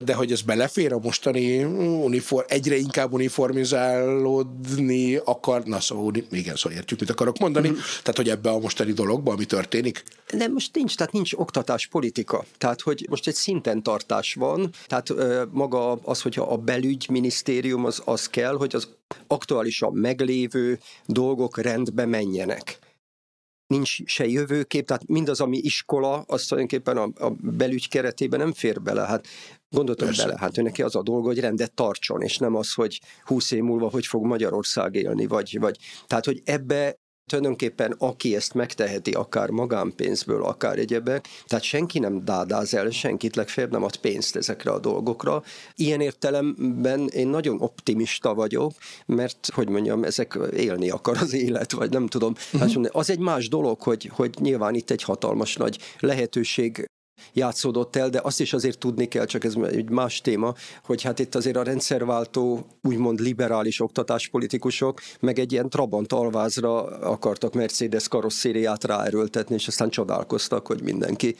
de hogy ez belefér a mostani uniform, egyre inkább uniformizálódni akar, na szóval, igen, szóval értjük, mit akarok mondani, mm-hmm. tehát hogy ebbe a mostani dologba, ami történik? Nem, most nincs, tehát nincs oktatáspolitika, tehát hogy most egy szinten tartás van, tehát ö, maga az, hogyha a belügyminisztérium az, az kell, hogy az aktuálisan meglévő dolgok rendbe menjenek nincs se jövőkép, tehát mindaz, ami iskola, az tulajdonképpen a, a belügy keretében nem fér bele. Hát gondoltam bele, hát ő neki az a dolga, hogy rendet tartson, és nem az, hogy húsz év múlva hogy fog Magyarország élni, vagy, vagy tehát, hogy ebbe tulajdonképpen aki ezt megteheti, akár magánpénzből, akár egyebek, tehát senki nem dádáz el senkit, legfeljebb nem ad pénzt ezekre a dolgokra. Ilyen értelemben én nagyon optimista vagyok, mert, hogy mondjam, ezek élni akar az élet, vagy nem tudom. Uh-huh. Az egy más dolog, hogy, hogy nyilván itt egy hatalmas nagy lehetőség játszódott el, de azt is azért tudni kell, csak ez egy más téma, hogy hát itt azért a rendszerváltó, úgymond liberális oktatáspolitikusok, meg egy ilyen Trabant alvázra akartak Mercedes karosszériát ráerőltetni, és aztán csodálkoztak, hogy mindenki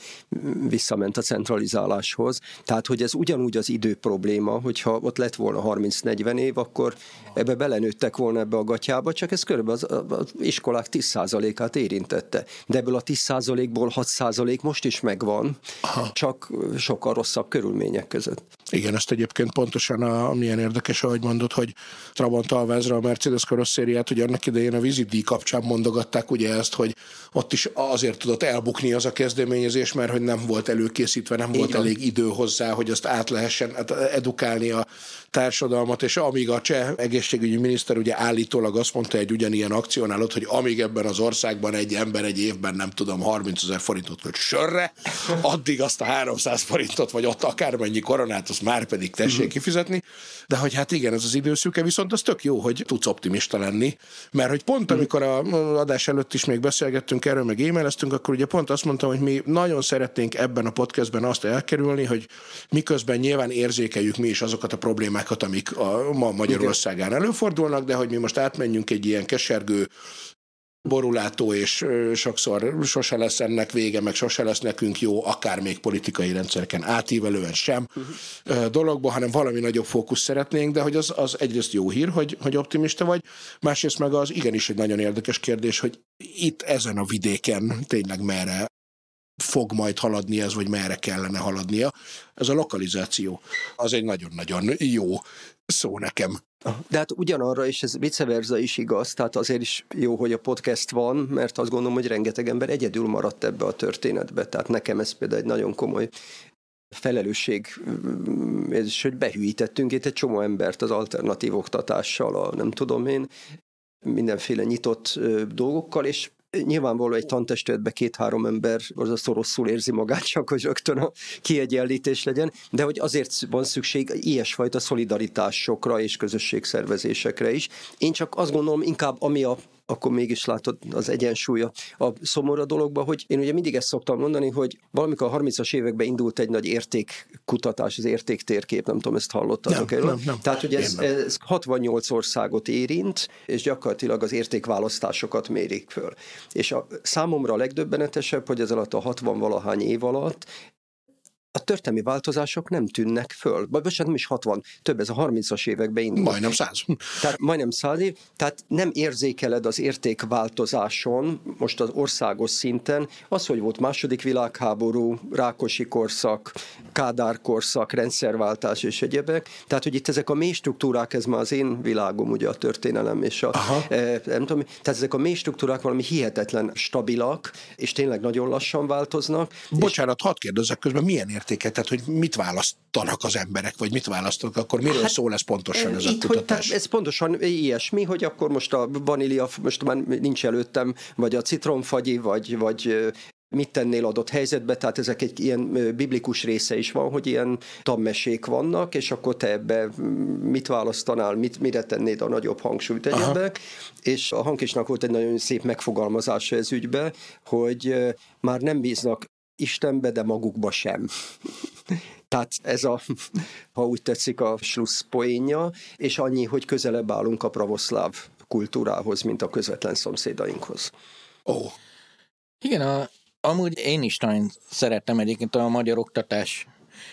visszament a centralizáláshoz. Tehát, hogy ez ugyanúgy az idő probléma, hogyha ott lett volna 30-40 év, akkor ebbe belenőttek volna ebbe a gatyába, csak ez körülbelül az, az iskolák 10%-át érintette. De ebből a 10%-ból 6% most is megvan, Aha. csak sokkal rosszabb körülmények között. Igen, ezt egyébként pontosan a, milyen érdekes, ahogy mondod, hogy Trabant alvázra a Mercedes karosszériát, hogy annak idején a vízidíj kapcsán mondogatták ugye ezt, hogy ott is azért tudott elbukni az a kezdeményezés, mert hogy nem volt előkészítve, nem Így volt van. elég idő hozzá, hogy azt át lehessen hát edukálni a társadalmat, és amíg a cseh egészségügyi miniszter ugye állítólag azt mondta egy ugyanilyen akciónál ott, hogy amíg ebben az országban egy ember egy évben nem tudom 30 ezer forintot köt sörre, addig azt a 300 forintot, vagy ott akármennyi koronát, azt már pedig tessék mhm. kifizetni. De hogy hát igen, ez az időszüke, viszont az tök jó, hogy tudsz optimista lenni, mert hogy pont mhm. amikor a adás előtt is még beszélgettünk erről, meg e-maileztünk, akkor ugye pont azt mondtam, hogy mi nagyon szeretnénk ebben a podcastben azt elkerülni, hogy miközben nyilván érzékeljük mi is azokat a problémákat, amik a ma Magyarországán előfordulnak, de hogy mi most átmenjünk egy ilyen kesergő borulátó, és sokszor sose lesz ennek vége, meg sose lesz nekünk jó, akár még politikai rendszereken átívelően sem uh-huh. dologba, hanem valami nagyobb fókusz szeretnénk, de hogy az, az egyrészt jó hír, hogy, hogy optimista vagy, másrészt meg az igenis egy nagyon érdekes kérdés, hogy itt ezen a vidéken tényleg merre fog majd haladni ez, vagy merre kellene haladnia. Ez a lokalizáció. Az egy nagyon-nagyon jó szó nekem. De hát ugyanarra, és ez vice versa is igaz, tehát azért is jó, hogy a podcast van, mert azt gondolom, hogy rengeteg ember egyedül maradt ebbe a történetbe, tehát nekem ez például egy nagyon komoly felelősség, és hogy behűítettünk itt egy csomó embert az alternatív oktatással, a nem tudom én, mindenféle nyitott dolgokkal, és Nyilvánvaló egy tantestületben két-három ember az rosszul érzi magát, csak hogy rögtön a kiegyenlítés legyen, de hogy azért van szükség ilyesfajta szolidaritásokra és közösségszervezésekre is. Én csak azt gondolom inkább, ami a akkor mégis látod az egyensúlya a szomorú dologban, hogy én ugye mindig ezt szoktam mondani, hogy valamikor a 30-as években indult egy nagy értékkutatás, az értéktérkép, nem tudom, ezt hallottatok nem, Nem, nem. Tehát, hogy ez, ez 68 országot érint, és gyakorlatilag az értékválasztásokat mérik föl. És a, számomra a legdöbbenetesebb, hogy ez alatt a 60 valahány év alatt a történelmi változások nem tűnnek föl. Vagy bocsánat, nem is 60, több, ez a 30-as években indult. Majdnem 100. Tehát majdnem 100 év, tehát nem érzékeled az értékváltozáson, most az országos szinten, az, hogy volt második világháború, Rákosi korszak, Kádár korszak, rendszerváltás és egyebek. Tehát, hogy itt ezek a mély struktúrák, ez már az én világom, ugye a történelem és a, e, nem tudom, tehát ezek a mély struktúrák valami hihetetlen stabilak, és tényleg nagyon lassan változnak. Bocsánat, és... hadd kérdezzek közben, milyen értéket, tehát hogy mit választanak az emberek, vagy mit választanak, akkor miről hát, szól ez pontosan ez itt, a kutatás? Hogy, ez pontosan ilyesmi, hogy akkor most a vanília, most már nincs előttem, vagy a citromfagyi, vagy, vagy mit tennél adott helyzetbe, tehát ezek egy ilyen biblikus része is van, hogy ilyen tanmesék vannak, és akkor te ebbe mit választanál, mit, mire tennéd a nagyobb hangsúlyt egyebek, és a hankisnak volt egy nagyon szép megfogalmazása ez ügybe, hogy már nem bíznak Istenbe, de magukba sem. [LAUGHS] Tehát ez a, ha úgy tetszik, a slusz poénja, és annyi, hogy közelebb állunk a pravoszláv kultúrához, mint a közvetlen szomszédainkhoz. Ó. Oh. Igen, a, amúgy én is nagyon szerettem egyébként a magyar oktatás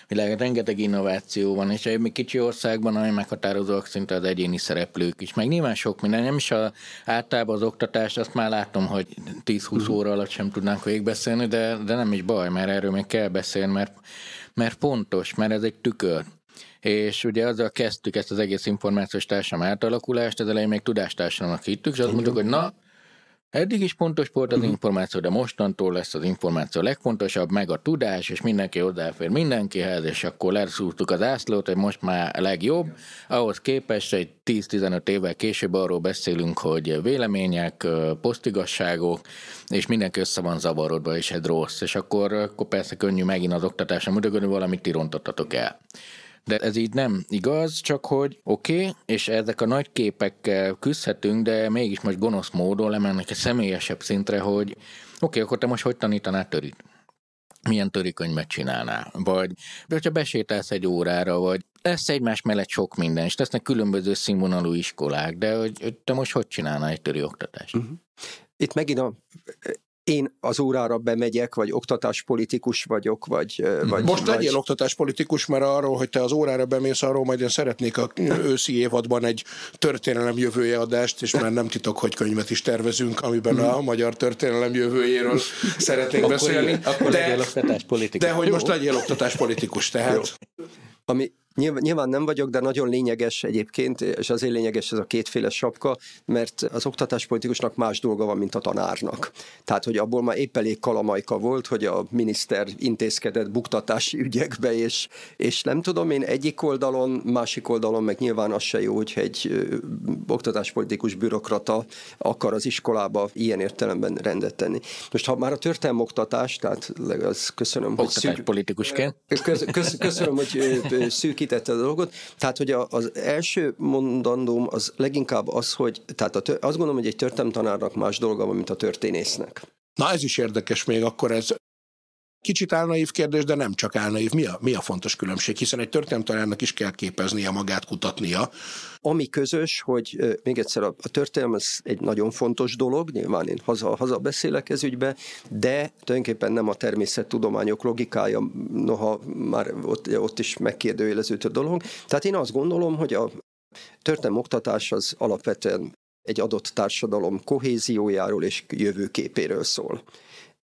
világ rengeteg innováció van, és egy kicsi országban, ami meghatározóak szinte az egyéni szereplők is. Meg nyilván sok minden, nem is a, általában az oktatás, azt már látom, hogy 10-20 uh-huh. óra alatt sem tudnánk végigbeszélni, de, de nem is baj, mert erről még kell beszélni, mert, mert pontos, mert ez egy tükör. És ugye azzal kezdtük ezt az egész információs társadalom átalakulást, az elején még tudástársadalomnak hittük, és azt mondtuk, hogy na, Eddig is pontos volt az mhm. információ, de mostantól lesz az információ legfontosabb, meg a tudás, és mindenki hozzáfér mindenkihez, és akkor leszúrtuk az ászlót, hogy most már a legjobb. Ahhoz képest egy 10-15 évvel később arról beszélünk, hogy vélemények, posztigasságok, és mindenki össze van zavarodva, és ez rossz. És akkor, akkor persze könnyű megint az oktatásra mutatni, hogy valamit ti rontottatok el. De ez így nem igaz, csak hogy oké, okay, és ezek a nagy képekkel küzdhetünk, de mégis most gonosz módon lemennek egy személyesebb szintre, hogy oké, okay, akkor te most hogy tanítanád törit? milyen törikönyvet csinálnál, vagy hogyha besétálsz egy órára, vagy lesz egymás mellett sok minden, és lesznek különböző színvonalú iskolák, de hogy, hogy te most hogy csinálnál egy töri oktatást? Uh-huh. Itt megint a én az órára bemegyek, vagy oktatáspolitikus vagyok, vagy... vagy Most vagy... legyél oktatáspolitikus, mert arról, hogy te az órára bemész, arról majd én szeretnék a őszi évadban egy történelem jövője adást, és már nem titok, hogy könyvet is tervezünk, amiben a magyar történelem jövőjéről szeretnénk akkor beszélni. Így, akkor de, legyél oktatáspolitikus. De hogy most legyél oktatáspolitikus, tehát... Jó. Ami Nyilván, nyilván nem vagyok, de nagyon lényeges egyébként, és azért lényeges ez a kétféle sapka, mert az oktatáspolitikusnak más dolga van, mint a tanárnak. Tehát, hogy abból már épp elég kalamajka volt, hogy a miniszter intézkedett buktatási ügyekbe, és, és nem tudom én egyik oldalon, másik oldalon meg nyilván az se jó, hogy egy ö, oktatáspolitikus bürokrata akar az iskolába ilyen értelemben rendet tenni. Most ha már a történelmi oktatás, tehát az köszönöm, hogy Oktatáspolitikusként. Köz, köz, köszönöm, hogy szűk szűkítette a dolgot. Tehát, hogy az első mondandóm az leginkább az, hogy tehát a, azt gondolom, hogy egy történelemtanárnak más dolga van, mint a történésznek. Na ez is érdekes még, akkor ez Kicsit álnaív kérdés, de nem csak álnaív. Mi a, mi a fontos különbség? Hiszen egy történelemtanárnak is kell képeznie magát, kutatnia. Ami közös, hogy még egyszer a, a történelem ez egy nagyon fontos dolog, nyilván én haza, haza beszélek ez ügybe, de tulajdonképpen nem a természettudományok logikája, noha már ott, ott is megkérdőjeleződött a dolog. Tehát én azt gondolom, hogy a történelem oktatás az alapvetően egy adott társadalom kohéziójáról és jövőképéről szól.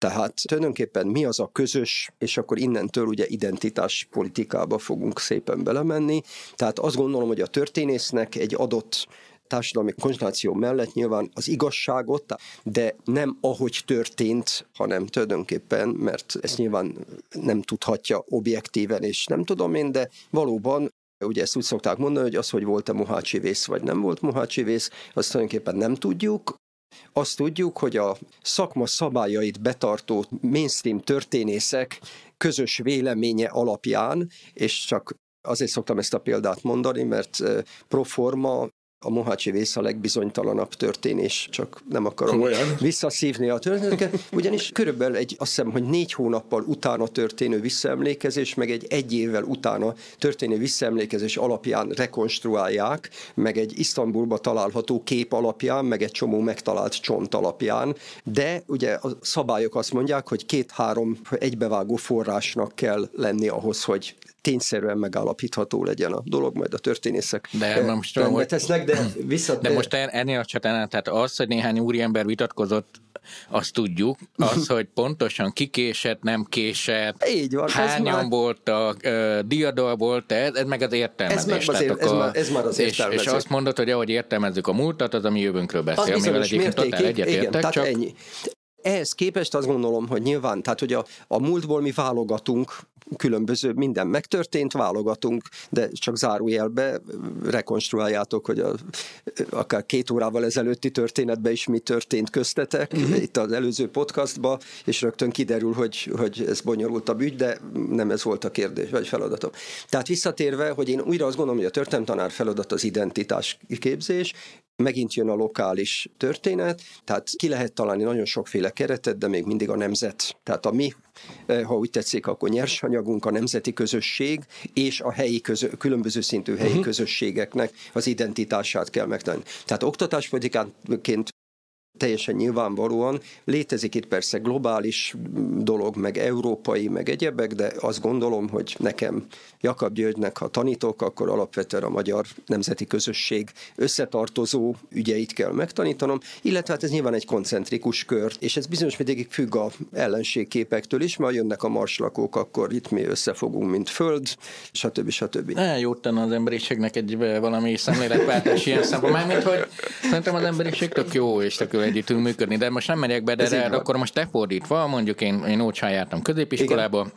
Tehát tulajdonképpen mi az a közös, és akkor innentől ugye identitás politikába fogunk szépen belemenni. Tehát azt gondolom, hogy a történésznek egy adott társadalmi konstelláció mellett nyilván az igazságot, de nem ahogy történt, hanem tulajdonképpen, mert ezt nyilván nem tudhatja objektíven, és nem tudom én, de valóban Ugye ezt úgy szokták mondani, hogy az, hogy volt-e Mohácsi vész, vagy nem volt Mohácsi vész, azt tulajdonképpen nem tudjuk. Azt tudjuk, hogy a szakma szabályait betartó mainstream történészek közös véleménye alapján, és csak azért szoktam ezt a példát mondani, mert eh, proforma a Mohácsi vész a legbizonytalanabb történés, csak nem akarom Olyan. visszaszívni a történeteket, ugyanis körülbelül egy, azt hiszem, hogy négy hónappal utána történő visszaemlékezés, meg egy egy évvel utána történő visszaemlékezés alapján rekonstruálják, meg egy Isztambulba található kép alapján, meg egy csomó megtalált csont alapján, de ugye a szabályok azt mondják, hogy két-három egybevágó forrásnak kell lenni ahhoz, hogy tényszerűen megállapítható legyen a dolog, majd a történészek de eh, most hogy... tesznek, de vissza... De most ennél a csatánál, tehát az, hogy néhány úriember vitatkozott, azt tudjuk, az, hogy pontosan kikésett, nem késett, Így van, hányan már... voltak, uh, diadal volt ez, ez meg az értelmezés. Ez, meg az ér, ez, a, már, ez már az és, és azt mondod, hogy ahogy értelmezzük a múltat, az a mi jövőnkről beszél, amivel egyébként totál egyetértek, csak... Ennyi. Ehhez képest azt gondolom, hogy nyilván, tehát hogy a, a múltból mi válogatunk, különböző, minden megtörtént, válogatunk, de csak zárójelbe rekonstruáljátok, hogy a, akár két órával ezelőtti történetben is mi történt köztetek, uh-huh. itt az előző podcastban, és rögtön kiderül, hogy, hogy ez bonyolultabb ügy, de nem ez volt a kérdés, vagy feladatom. Tehát visszatérve, hogy én újra azt gondolom, hogy a történelemtanár feladat az identitás képzés, megint jön a lokális történet, tehát ki lehet találni nagyon sokféle keretet, de még mindig a nemzet, tehát a mi, eh, ha úgy tetszik, akkor nyersanyagunk, a nemzeti közösség és a helyi közö, különböző szintű helyi uh-huh. közösségeknek az identitását kell megtenni. Tehát oktatáspolitikánként teljesen nyilvánvalóan. Létezik itt persze globális dolog, meg európai, meg egyebek, de azt gondolom, hogy nekem Jakab Györgynek, ha tanítok, akkor alapvetően a magyar nemzeti közösség összetartozó ügyeit kell megtanítanom, illetve hát ez nyilván egy koncentrikus kör, és ez bizonyos mértékig függ a ellenségképektől is, mert jönnek a marslakók, akkor itt mi összefogunk, mint föld, stb. stb. Ne, jót tenne az emberiségnek egy valami szemléletváltás ilyen szempontból, mármint, hogy szerintem az emberiség tök jó, és tök együtt működni, de most nem megyek be, de, de akkor most te fordítva, mondjuk én, én Ócsán jártam középiskolába, Igen.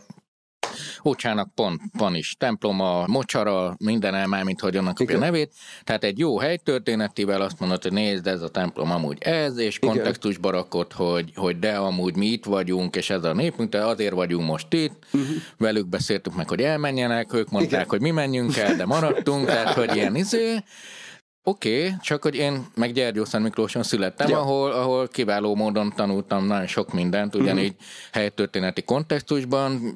Ócsának pont van is temploma, mocsara, minden el mint hogy annak a nevét. Tehát egy jó helytörténetivel azt mondod, hogy nézd, ez a templom amúgy ez, és Igen. kontextusba rakott, hogy, hogy de amúgy mi itt vagyunk, és ez a népünk, de azért vagyunk most itt. Uh-huh. Velük beszéltük meg, hogy elmenjenek, ők mondták, Igen. hogy mi menjünk el, de maradtunk, [LAUGHS] tehát hogy ilyen izé. Oké, okay, csak hogy én meg Gyergyószent Miklóson születtem, ja. ahol, ahol kiváló módon tanultam nagyon sok mindent, ugyanígy uh-huh. helytörténeti kontextusban.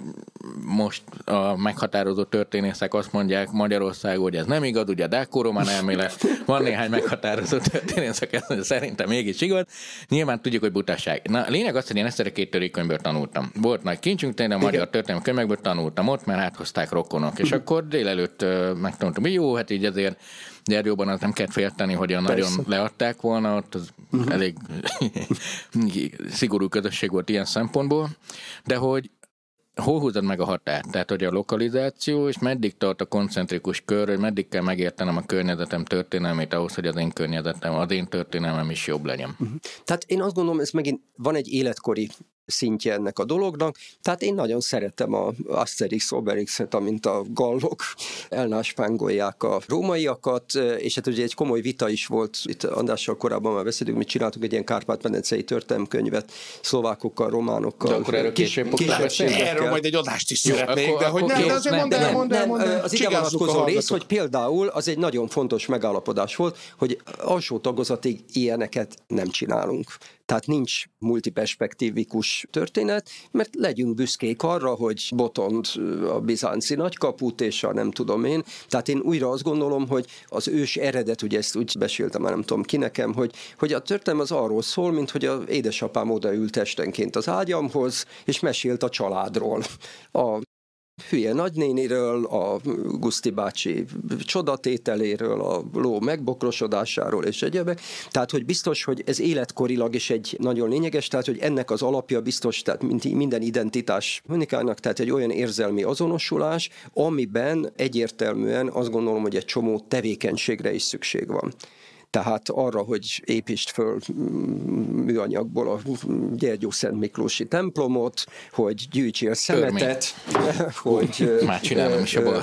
Most a meghatározó történészek azt mondják Magyarország, hogy ez nem igaz, ugye Dákó román elmélet, van néhány meghatározó történészek, ez szerintem mégis igaz. Nyilván tudjuk, hogy butaság. Na, lényeg az, hogy én ezt a két törékönyvből tanultam. Volt nagy kincsünk, tényleg a magyar történelmi könyvekből tanultam ott, mert áthozták rokonok, és uh-huh. akkor délelőtt megtanultam, hogy jó, hát így azért Gyergyóban az nem kell félteni, hogy a nagyon leadták volna, ott az uh-huh. elég [LAUGHS] szigorú közösség volt ilyen szempontból, de hogy hol húzod meg a határt? Tehát, hogy a lokalizáció, és meddig tart a koncentrikus kör, hogy meddig kell megértenem a környezetem történelmét ahhoz, hogy az én környezetem, az én történelmem is jobb legyen. Uh-huh. Tehát én azt gondolom, ez megint van egy életkori szintje ennek a dolognak. Tehát én nagyon szeretem a Asterix Obelixet, amint a gallok elnáspángolják a rómaiakat, és hát ugye egy komoly vita is volt, itt Andrással korábban már beszélünk, mi csináltuk egy ilyen Kárpát-medencei történelmkönyvet szlovákokkal, románokkal. De akkor erről később később Erről majd egy adást is szeretnék, de hogy nem, de azért mondd el, mondd el, mondd el. Az ide vonatkozó rész, hogy például az egy nagyon fontos megállapodás volt, hogy alsó tagozatig ilyeneket nem csinálunk. Tehát nincs multiperspektívikus történet, mert legyünk büszkék arra, hogy Botond a bizánci nagykaput, és a nem tudom én. Tehát én újra azt gondolom, hogy az ős eredet, ugye ezt úgy beséltem, már nem tudom ki nekem, hogy, hogy a történelem az arról szól, mint hogy a édesapám odaült estenként az ágyamhoz, és mesélt a családról. A hülye nagynéniről, a Guszti bácsi csodatételéről, a ló megbokrosodásáról és egyebek. Tehát, hogy biztos, hogy ez életkorilag is egy nagyon lényeges, tehát, hogy ennek az alapja biztos, tehát minden identitás unikának, tehát egy olyan érzelmi azonosulás, amiben egyértelműen azt gondolom, hogy egy csomó tevékenységre is szükség van tehát arra, hogy építsd föl műanyagból a Gyergyó Szent Miklósi templomot, hogy gyűjtsél szemetet, [LAUGHS] hogy már csinálom is a.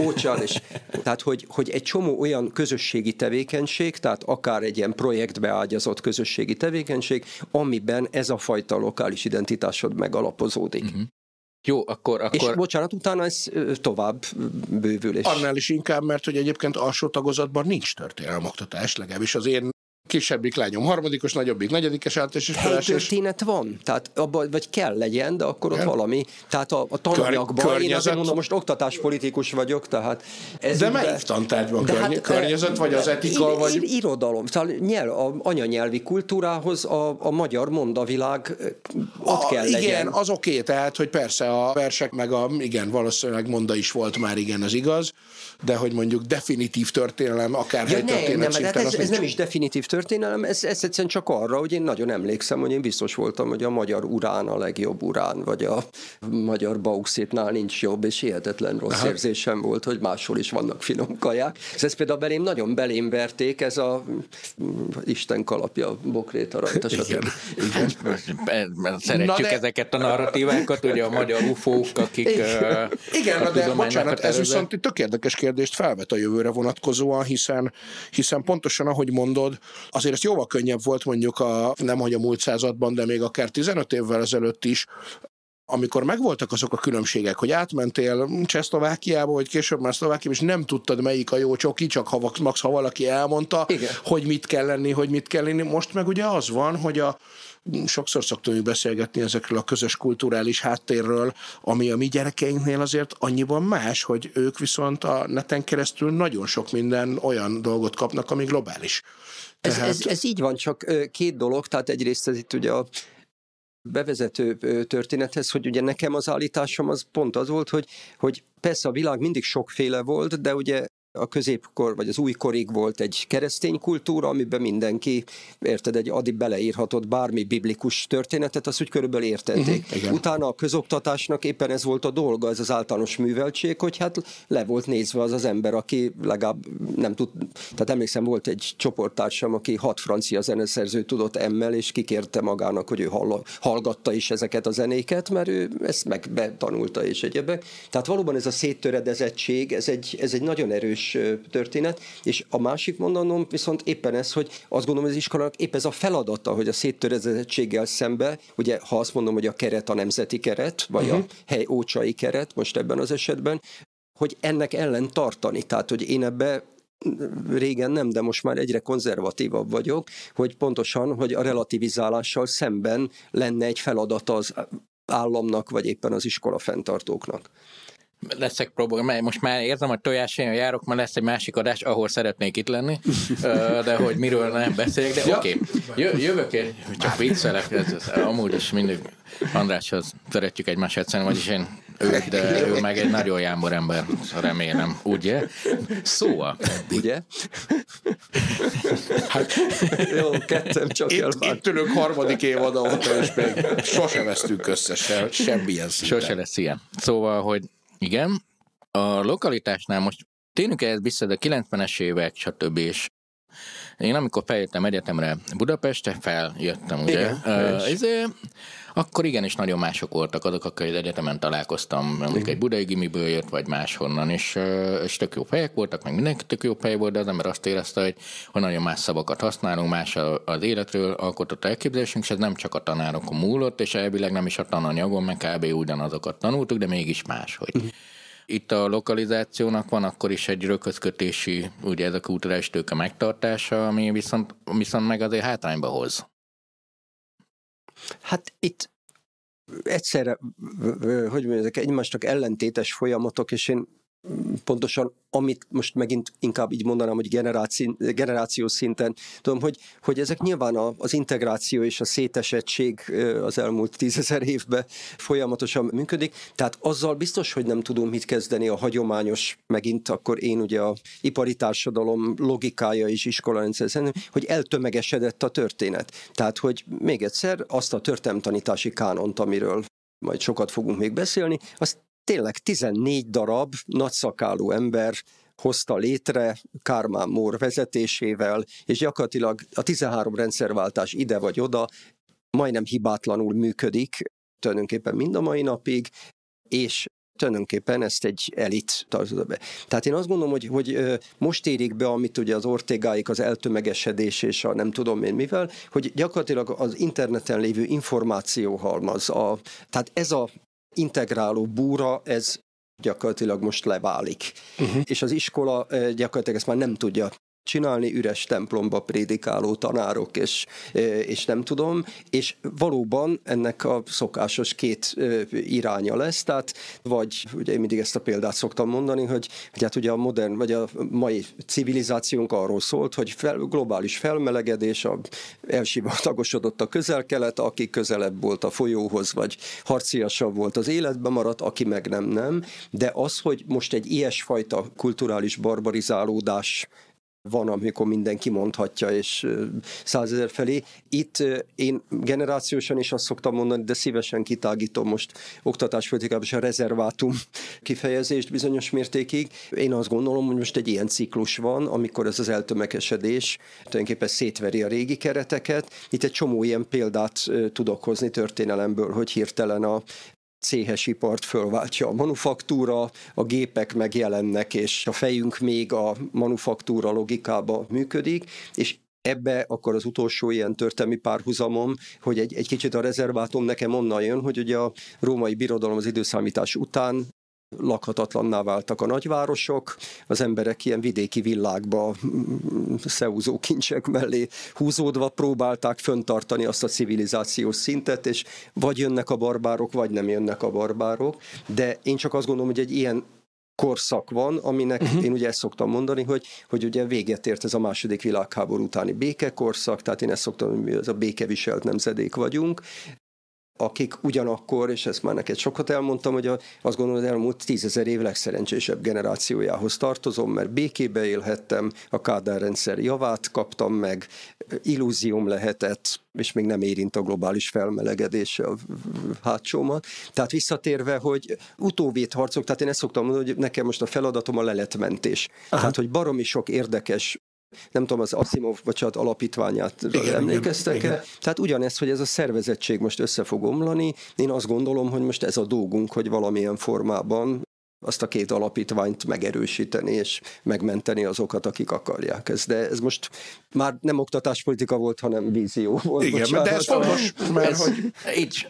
Ócsán, és, tehát hogy, hogy egy csomó olyan közösségi tevékenység, tehát akár egy ilyen projektbe ágyazott közösségi tevékenység, amiben ez a fajta lokális identitásod megalapozódik. Uh-huh. Jó, akkor, akkor... És bocsánat, utána ez tovább bővül. És... Annál is inkább, mert hogy egyébként alsó tagozatban nincs történelmoktatás, legalábbis az én kisebbik lányom harmadikos, nagyobbik negyedikes általános iskolás. történet van, tehát abban, vagy kell legyen, de akkor ott valami, tehát a, a tananyagban, Kör, én azért mondom, most oktatáspolitikus vagyok, tehát ez De melyik tantárgyban? De körny- hát, környezet, vagy az etika, ir, vagy... Irodalom, tehát nyelv, a anyanyelvi kultúrához a, a magyar mondavilág ott a, kell igen, legyen. Igen, az oké, okay, tehát, hogy persze a versek, meg a, igen, valószínűleg monda is volt már, igen, az igaz, de hogy mondjuk definitív történelem, akár ja, nem, nem, hát ez, ez nem is definitív történelem, ez, ez egyszerűen csak arra, hogy én nagyon emlékszem, hogy én biztos voltam, hogy a magyar urán a legjobb urán, vagy a magyar bauxitnál nincs jobb, és hihetetlen rossz Aha. érzésem volt, hogy máshol is vannak finom kaják. Ez például belém nagyon belém verték, ez a Isten kalapja, bokréta rajta, stb. Igen. Igen. Szeretjük de... ezeket a narratívákat, ugye a magyar ufók, akik Igen, igen de bocsánat, ez viszont tök érdekes kérdést felvet a jövőre vonatkozóan, hiszen, hiszen pontosan ahogy mondod, azért ez jóval könnyebb volt mondjuk a, nem hogy a múlt században, de még akár 15 évvel ezelőtt is, amikor megvoltak azok a különbségek, hogy átmentél Csehszlovákiába, vagy később már Szlovákiába, és nem tudtad, melyik a jó csoki, csak ha, max, ha valaki elmondta, Igen. hogy mit kell lenni, hogy mit kell lenni. Most meg ugye az van, hogy a, sokszor szoktunk beszélgetni ezekről a közös kulturális háttérről, ami a mi gyerekeinknél azért annyiban más, hogy ők viszont a neten keresztül nagyon sok minden olyan dolgot kapnak, ami globális. Tehát... Ez, ez, ez így van, csak két dolog, tehát egyrészt ez itt ugye a bevezető történethez, hogy ugye nekem az állításom az pont az volt, hogy, hogy persze a világ mindig sokféle volt, de ugye a középkor, vagy az újkorig volt egy keresztény kultúra, amiben mindenki, érted, egy adi beleírhatott bármi biblikus történetet, azt úgy körülbelül értették. Uh-huh, Utána a közoktatásnak éppen ez volt a dolga, ez az általános műveltség, hogy hát le volt nézve az az ember, aki legalább nem tud, tehát emlékszem, volt egy csoporttársam, aki hat francia zeneszerző tudott emmel, és kikérte magának, hogy ő hallgatta is ezeket a zenéket, mert ő ezt meg betanulta és egyebek. Tehát valóban ez a széttöredezettség, ez egy, ez egy nagyon erős történet, és a másik mondanom viszont éppen ez, hogy azt gondolom, hogy az iskolának épp ez a feladata, hogy a széttörezettséggel szembe, ugye ha azt mondom, hogy a keret a nemzeti keret, vagy uh-huh. a hely ócsai keret most ebben az esetben, hogy ennek ellen tartani. Tehát, hogy én ebbe régen nem, de most már egyre konzervatívabb vagyok, hogy pontosan, hogy a relativizálással szemben lenne egy feladat az államnak, vagy éppen az iskola fenntartóknak leszek próbál, most már érzem, hogy tojásén járok, mert lesz egy másik adás, ahol szeretnék itt lenni, de hogy miről nem beszéljek, de ja. oké, okay. jövök én, csak viccelek, ez, ez, amúgy is mindig Andráshoz szeretjük egymást egyszerűen, vagyis én ő, de ő meg egy nagyon jámbor ember, remélem, ugye? Szóval. Ugye? Hát, Jó, kettem csak itt, itt ülünk harmadik évad óta, és még sose vesztünk össze se, semmilyen szinten. Sose lesz ilyen. Szóval, hogy igen, a lokalitásnál most tényleg ez vissza, a 90-es évek, stb. és én amikor feljöttem egyetemre Budapestre, feljöttem, ugye? Igen, uh, ez, akkor igenis nagyon mások voltak azok, akik egyetemen találkoztam, mondjuk egy budai gimiből jött, vagy máshonnan, és, és tök jó fejek voltak, meg mindenki tök jó fej volt, de az ember azt érezte, hogy, hogy nagyon más szavakat használunk, más az életről alkotott elképzelésünk, és ez nem csak a tanárokon múlott, és elvileg nem is a tananyagon, meg kb. ugyanazokat tanultuk, de mégis máshogy. Uh-huh. Itt a lokalizációnak van akkor is egy röközkötési, ugye ez a kulturális tőke megtartása, ami viszont, viszont meg azért hátrányba hoz. Hát itt egyszerre, hogy mondjuk, egymásnak ellentétes folyamatok, és én pontosan, amit most megint inkább így mondanám, hogy generáció, generációs szinten, tudom, hogy, hogy ezek nyilván az integráció és a szétesettség az elmúlt tízezer évben folyamatosan működik, tehát azzal biztos, hogy nem tudunk mit kezdeni a hagyományos, megint akkor én ugye a ipari társadalom logikája és iskolarendszer szerint, hogy eltömegesedett a történet. Tehát, hogy még egyszer azt a történelmtanítási kánont, amiről majd sokat fogunk még beszélni, azt tényleg 14 darab nagyszakálú ember hozta létre Kármán Mór vezetésével, és gyakorlatilag a 13 rendszerváltás ide vagy oda majdnem hibátlanul működik, tulajdonképpen mind a mai napig, és tulajdonképpen ezt egy elit tartotta be. Tehát én azt gondolom, hogy, hogy most érik be, amit ugye az ortégáik, az eltömegesedés és a nem tudom én mivel, hogy gyakorlatilag az interneten lévő információhalmaz, a, tehát ez a integráló búra, ez gyakorlatilag most leválik. Uh-huh. És az iskola gyakorlatilag ezt már nem tudja csinálni, üres templomba prédikáló tanárok, és, és nem tudom, és valóban ennek a szokásos két iránya lesz, tehát vagy, ugye én mindig ezt a példát szoktam mondani, hogy, hogy hát ugye a modern, vagy a mai civilizációnk arról szólt, hogy fel, globális felmelegedés, a, elsivatagosodott a közel-kelet, aki közelebb volt a folyóhoz, vagy harciasabb volt az életben maradt, aki meg nem, nem, de az, hogy most egy ilyesfajta kulturális barbarizálódás van, amikor mindenki mondhatja, és százezer felé. Itt én generációsan is azt szoktam mondani, de szívesen kitágítom most oktatáspolitikában is a rezervátum kifejezést bizonyos mértékig. Én azt gondolom, hogy most egy ilyen ciklus van, amikor ez az eltömegesedés tulajdonképpen szétveri a régi kereteket. Itt egy csomó ilyen példát tudok hozni történelemből, hogy hirtelen a céhes ipart fölváltja a manufaktúra, a gépek megjelennek, és a fejünk még a manufaktúra logikába működik, és ebbe akkor az utolsó ilyen történelmi párhuzamom, hogy egy, egy kicsit a rezervátum nekem onnan jön, hogy ugye a római birodalom az időszámítás után lakhatatlanná váltak a nagyvárosok, az emberek ilyen vidéki villákba szeúzó kincsek mellé húzódva próbálták föntartani azt a civilizációs szintet, és vagy jönnek a barbárok, vagy nem jönnek a barbárok, de én csak azt gondolom, hogy egy ilyen korszak van, aminek uh-huh. én ugye ezt szoktam mondani, hogy, hogy ugye véget ért ez a második világháború utáni békekorszak, tehát én ezt szoktam, hogy mi ez a békeviselt nemzedék vagyunk, akik ugyanakkor, és ezt már neked sokat elmondtam, hogy azt gondolom, az elmúlt tízezer év legszerencsésebb generációjához tartozom, mert békébe élhettem, a Kádár rendszer javát kaptam meg, illúzióm lehetett, és még nem érint a globális felmelegedés a hátsómat. Tehát visszatérve, hogy utóvét harcok, tehát én ezt szoktam mondani, hogy nekem most a feladatom a leletmentés. Aha. Tehát, hogy baromi sok érdekes nem tudom, az Asimov bocsánat, alapítványát igen, emlékeztek-e? Tehát ugyanez, hogy ez a szervezettség most össze fog omlani, én azt gondolom, hogy most ez a dolgunk, hogy valamilyen formában azt a két alapítványt megerősíteni és megmenteni azokat, akik akarják ezt. De ez most már nem oktatáspolitika volt, hanem vízió volt. Igen, bocsánat. de ez fontos, mert ez, hogy... Így,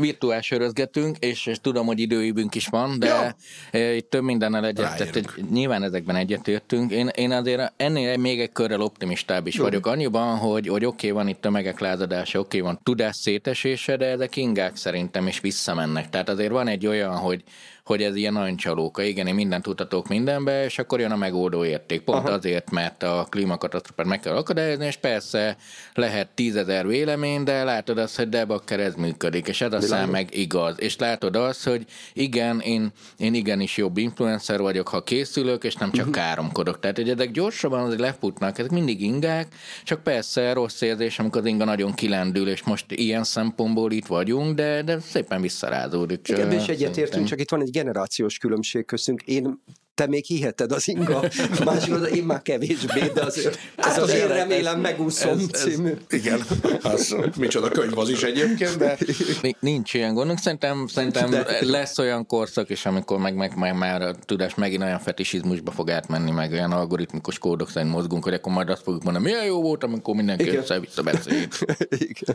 virtuál sörözgetünk, és, és tudom, hogy időívünk is van, de ja. itt több mindennel egyet, tehát nyilván ezekben egyetértünk. Én, én azért ennél még egy körrel optimistább is Jó. vagyok annyiban, hogy, hogy oké, okay, van itt tömegek lázadása, oké, okay, van tudás szétesése, de ezek ingák szerintem is visszamennek. Tehát azért van egy olyan, hogy hogy ez ilyen nagyon csalóka. Igen, én mindent tudhatok mindenbe, és akkor jön a megoldó érték. Pont Aha. azért, mert a klímakatasztrófát meg kell akadályozni, és persze lehet tízezer vélemény, de látod azt, hogy de bakker ez működik, és ez a szám meg igaz. És látod azt, hogy igen, én, én igenis jobb influencer vagyok, ha készülök, és nem csak uh-huh. káromkodok. Tehát, hogy ezek gyorsabban azért lefutnak, ezek mindig ingák, csak persze rossz érzés, amikor az inga nagyon kilendül, és most ilyen szempontból itt vagyunk, de, de szépen visszarázódik. Igen, és egyetértünk, csak itt van egy generációs különbség köztünk. Én te még hiheted az inga, másról én már kevésbé, de azért hát ez az én remélem megúszom ez, című. Ez, igen, az micsoda könyv az is egyébként, de... Nincs ilyen gondunk, szerintem, szerintem de... lesz olyan korszak is, amikor meg, meg, meg már a tudás megint olyan fetisizmusba fog átmenni, meg olyan algoritmikus kódok szerint mozgunk, hogy akkor majd azt fogjuk mondani, milyen jó volt, amikor mindenki össze-vissza beszélt.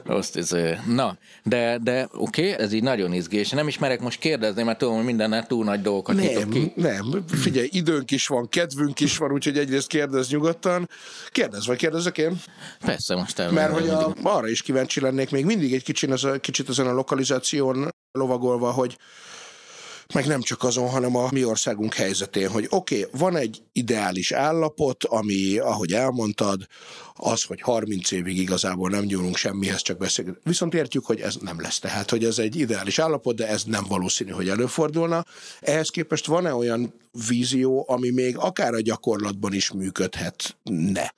Azt ez, na, de, de oké, okay, ez így nagyon izgés. Nem ismerek most kérdezni, mert tudom, hogy minden túl nagy dolgokat nem, ki. Nem, figyelj, időnk is van, kedvünk is van, úgyhogy egyrészt kérdez nyugodtan. Kérdez, vagy kérdezek én? Persze, most el. Mert hogy a, arra is kíváncsi lennék még mindig egy kicsit, az kicsit ezen a lokalizáción lovagolva, hogy meg nem csak azon, hanem a mi országunk helyzetén, hogy oké, okay, van egy ideális állapot, ami, ahogy elmondtad, az, hogy 30 évig igazából nem nyúlunk semmihez, csak beszélünk. Viszont értjük, hogy ez nem lesz. Tehát, hogy ez egy ideális állapot, de ez nem valószínű, hogy előfordulna. Ehhez képest van-e olyan vízió, ami még akár a gyakorlatban is működhetne?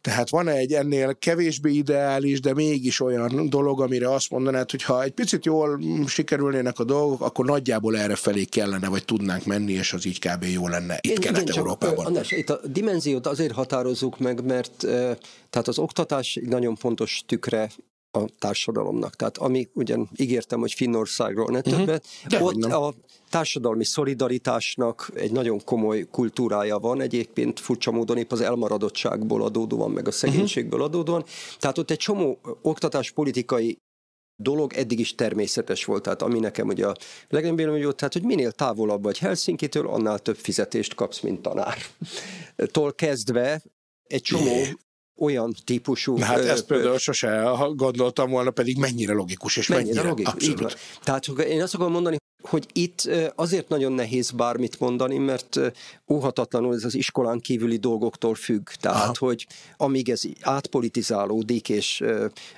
Tehát van egy ennél kevésbé ideális, de mégis olyan dolog, amire azt mondanád, hogy ha egy picit jól sikerülnének a dolgok, akkor nagyjából erre felé kellene, vagy tudnánk menni, és az így kb. jó lenne itt Kelet-Európában. András, itt a dimenziót azért határozzuk meg, mert tehát az oktatás egy nagyon fontos tükre a társadalomnak. Tehát ami ugyan ígértem, hogy Finnországról ne mhm. többet, uh-huh. ott a társadalmi szolidaritásnak egy nagyon komoly kultúrája van, egyébként furcsa módon épp az elmaradottságból adódóan, meg a szegénységből adódóan. Tehát ott egy csomó oktatáspolitikai dolog eddig is természetes volt, tehát ami nekem ugye a legnagyobb élmény volt, tehát hogy minél távolabb vagy Helsinki-től, annál több fizetést kapsz, mint tanár. Tól kezdve egy csomó olyan típusú... Na hát ezt például sose gondoltam volna, pedig mennyire logikus, és mennyire, mennyire logikus. Abszolút. Tehát én azt akarom mondani, hogy itt azért nagyon nehéz bármit mondani, mert óhatatlanul ez az iskolán kívüli dolgoktól függ. Tehát, Aha. hogy amíg ez átpolitizálódik, és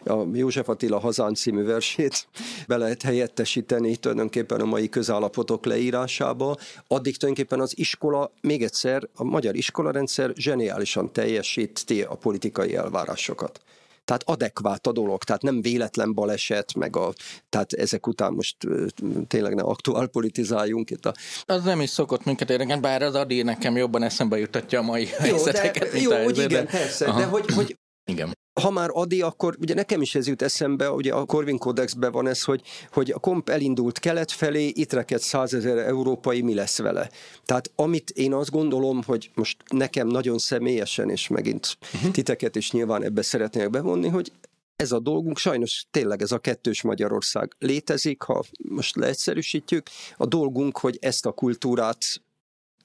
a József Attila Hazán című versét be lehet helyettesíteni tulajdonképpen a mai közállapotok leírásába, addig tulajdonképpen az iskola, még egyszer, a magyar iskolarendszer zseniálisan teljesíti a politikai elvárásokat tehát adekvát a dolog, tehát nem véletlen baleset, meg a, tehát ezek után most tényleg ne aktuál politizáljunk itt a... Az nem is szokott minket érdekelni, bár az Adi nekem jobban eszembe jutatja a mai jó, helyzeteket. De, jó, hogy igen, persze, Aha. de hogy, hogy igen ha már Adi, akkor ugye nekem is ez jut eszembe, ugye a Corvin Codexben van ez, hogy, hogy a komp elindult kelet felé, itt reked százezer európai, mi lesz vele. Tehát amit én azt gondolom, hogy most nekem nagyon személyesen, és megint uh-huh. titeket is nyilván ebbe szeretnék bevonni, hogy ez a dolgunk, sajnos tényleg ez a kettős Magyarország létezik, ha most leegyszerűsítjük, a dolgunk, hogy ezt a kultúrát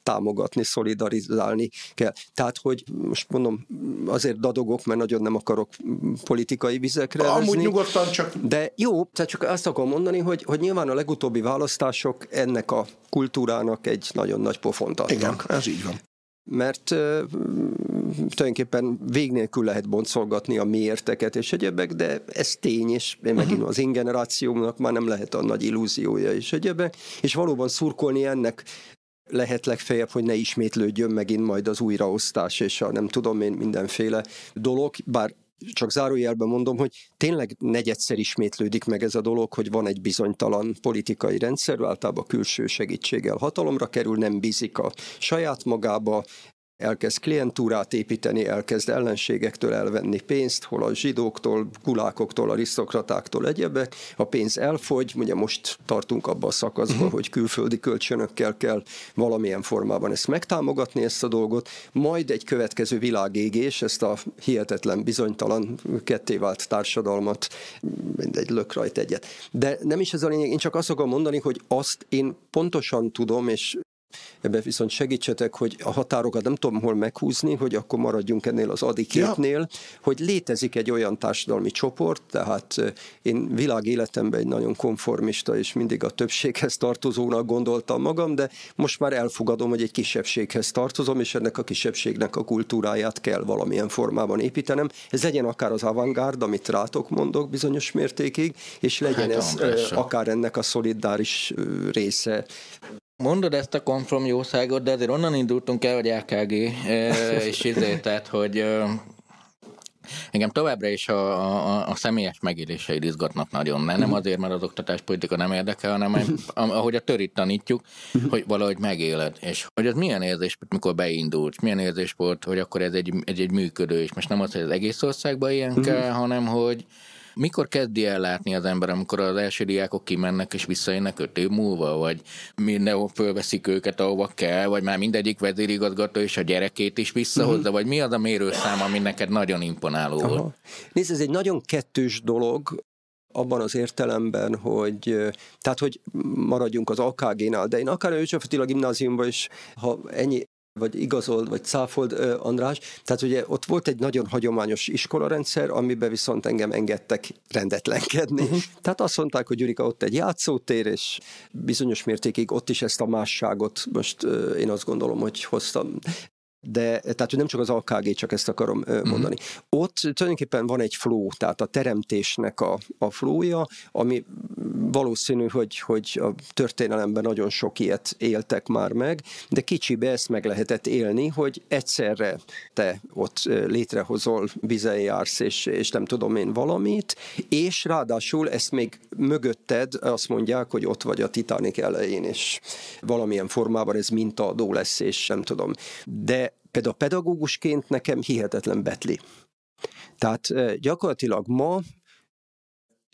támogatni, szolidarizálni kell. Tehát, hogy most mondom, azért dadogok, mert nagyon nem akarok politikai vizekre Amúgy özni, nyugodtan csak... De jó, tehát csak azt akarom mondani, hogy, hogy nyilván a legutóbbi választások ennek a kultúrának egy nagyon nagy pofont adnak. Igen, ez így van mert uh, tulajdonképpen vég nélkül lehet boncolgatni a miérteket és egyebek, de ez tény, és én megint uh-huh. az én generációmnak már nem lehet a nagy illúziója és egyebek, és valóban szurkolni ennek lehet legfeljebb, hogy ne ismétlődjön megint majd az újraosztás és a nem tudom én mindenféle dolog, bár csak zárójelben mondom, hogy tényleg negyedszer ismétlődik meg ez a dolog, hogy van egy bizonytalan politikai rendszer, általában külső segítséggel hatalomra kerül, nem bízik a saját magába, elkezd klientúrát építeni, elkezd ellenségektől elvenni pénzt, hol a zsidóktól, gulákoktól, arisztokratáktól, egyebek. A pénz elfogy, ugye most tartunk abban a szakaszban, uh-huh. hogy külföldi kölcsönökkel kell valamilyen formában ezt megtámogatni, ezt a dolgot, majd egy következő világégés, ezt a hihetetlen, bizonytalan, kettévált társadalmat, mindegy, lök rajta egyet. De nem is ez a lényeg, én csak azt akarom mondani, hogy azt én pontosan tudom, és Ebben viszont segítsetek, hogy a határokat nem tudom hol meghúzni, hogy akkor maradjunk ennél az adiképnél, ja. hogy létezik egy olyan társadalmi csoport, tehát én világéletemben egy nagyon konformista és mindig a többséghez tartozónak gondoltam magam, de most már elfogadom, hogy egy kisebbséghez tartozom, és ennek a kisebbségnek a kultúráját kell valamilyen formában építenem. Ez legyen akár az avantgárd, amit rátok mondok bizonyos mértékig, és legyen hát, ez akár ennek a szolidáris része Mondod ezt a konform jószágot, de azért onnan indultunk el, hogy LKG, [LAUGHS] és tehát, hogy Engem továbbra is a, a, a személyes megéléseid izgatnak nagyon, mert nem mhm. azért, mert az oktatáspolitika nem érdekel, hanem ahogy a törit tanítjuk, mhm. hogy valahogy megéled. És hogy az milyen érzés, mikor beindult, milyen érzés volt, hogy akkor ez egy, egy, egy működő, és most nem az, hogy az egész országban ilyen mhm. kell, hanem hogy mikor kezdi el látni az ember, amikor az első diákok kimennek és visszajönnek öt év múlva, vagy mindenhol fölveszik őket, ahova kell, vagy már mindegyik vezérigazgató és a gyerekét is visszahozza, uh-huh. vagy mi az a mérőszám, ami neked nagyon imponáló Aha. volt? Nézd, ez egy nagyon kettős dolog, abban az értelemben, hogy tehát, hogy maradjunk az AKG-nál, de én akár a József Attila gimnáziumban is, ha ennyi vagy igazold, vagy cáfold András. Tehát ugye ott volt egy nagyon hagyományos iskolarendszer, amiben viszont engem engedtek rendetlenkedni. Uh-huh. Tehát azt mondták, hogy Gyurika ott egy játszótér, és bizonyos mértékig ott is ezt a másságot most én azt gondolom, hogy hoztam de tehát nem csak az AKG, csak ezt akarom uh-huh. mondani. Ott tulajdonképpen van egy flow, tehát a teremtésnek a, a flowja, ami valószínű, hogy, hogy a történelemben nagyon sok ilyet éltek már meg, de kicsibe ezt meg lehetett élni, hogy egyszerre te ott létrehozol, vizen jársz, és, és nem tudom én valamit, és ráadásul ezt még mögötted azt mondják, hogy ott vagy a Titanic elején, és valamilyen formában ez mintaadó lesz, és nem tudom. De például pedagógusként nekem hihetetlen betli. Tehát gyakorlatilag ma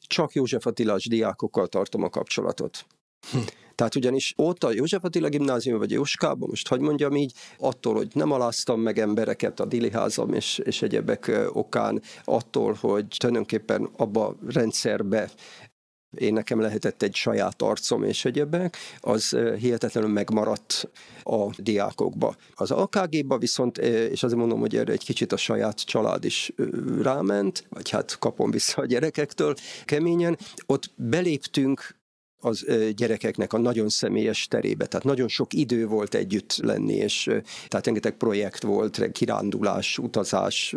csak József Attilás diákokkal tartom a kapcsolatot. Hm. Tehát ugyanis ott a József Attila gimnázium vagy Jóskában, most hogy mondjam így, attól, hogy nem aláztam meg embereket a diliházam és, és egyebek okán, attól, hogy tulajdonképpen abba a rendszerbe én nekem lehetett egy saját arcom és egyebek, az hihetetlenül megmaradt a diákokba. Az AKG-ba viszont, és azért mondom, hogy erre egy kicsit a saját család is ráment, vagy hát kapom vissza a gyerekektől keményen, ott beléptünk az gyerekeknek a nagyon személyes terébe. Tehát nagyon sok idő volt együtt lenni, és tehát rengeteg projekt volt, kirándulás, utazás,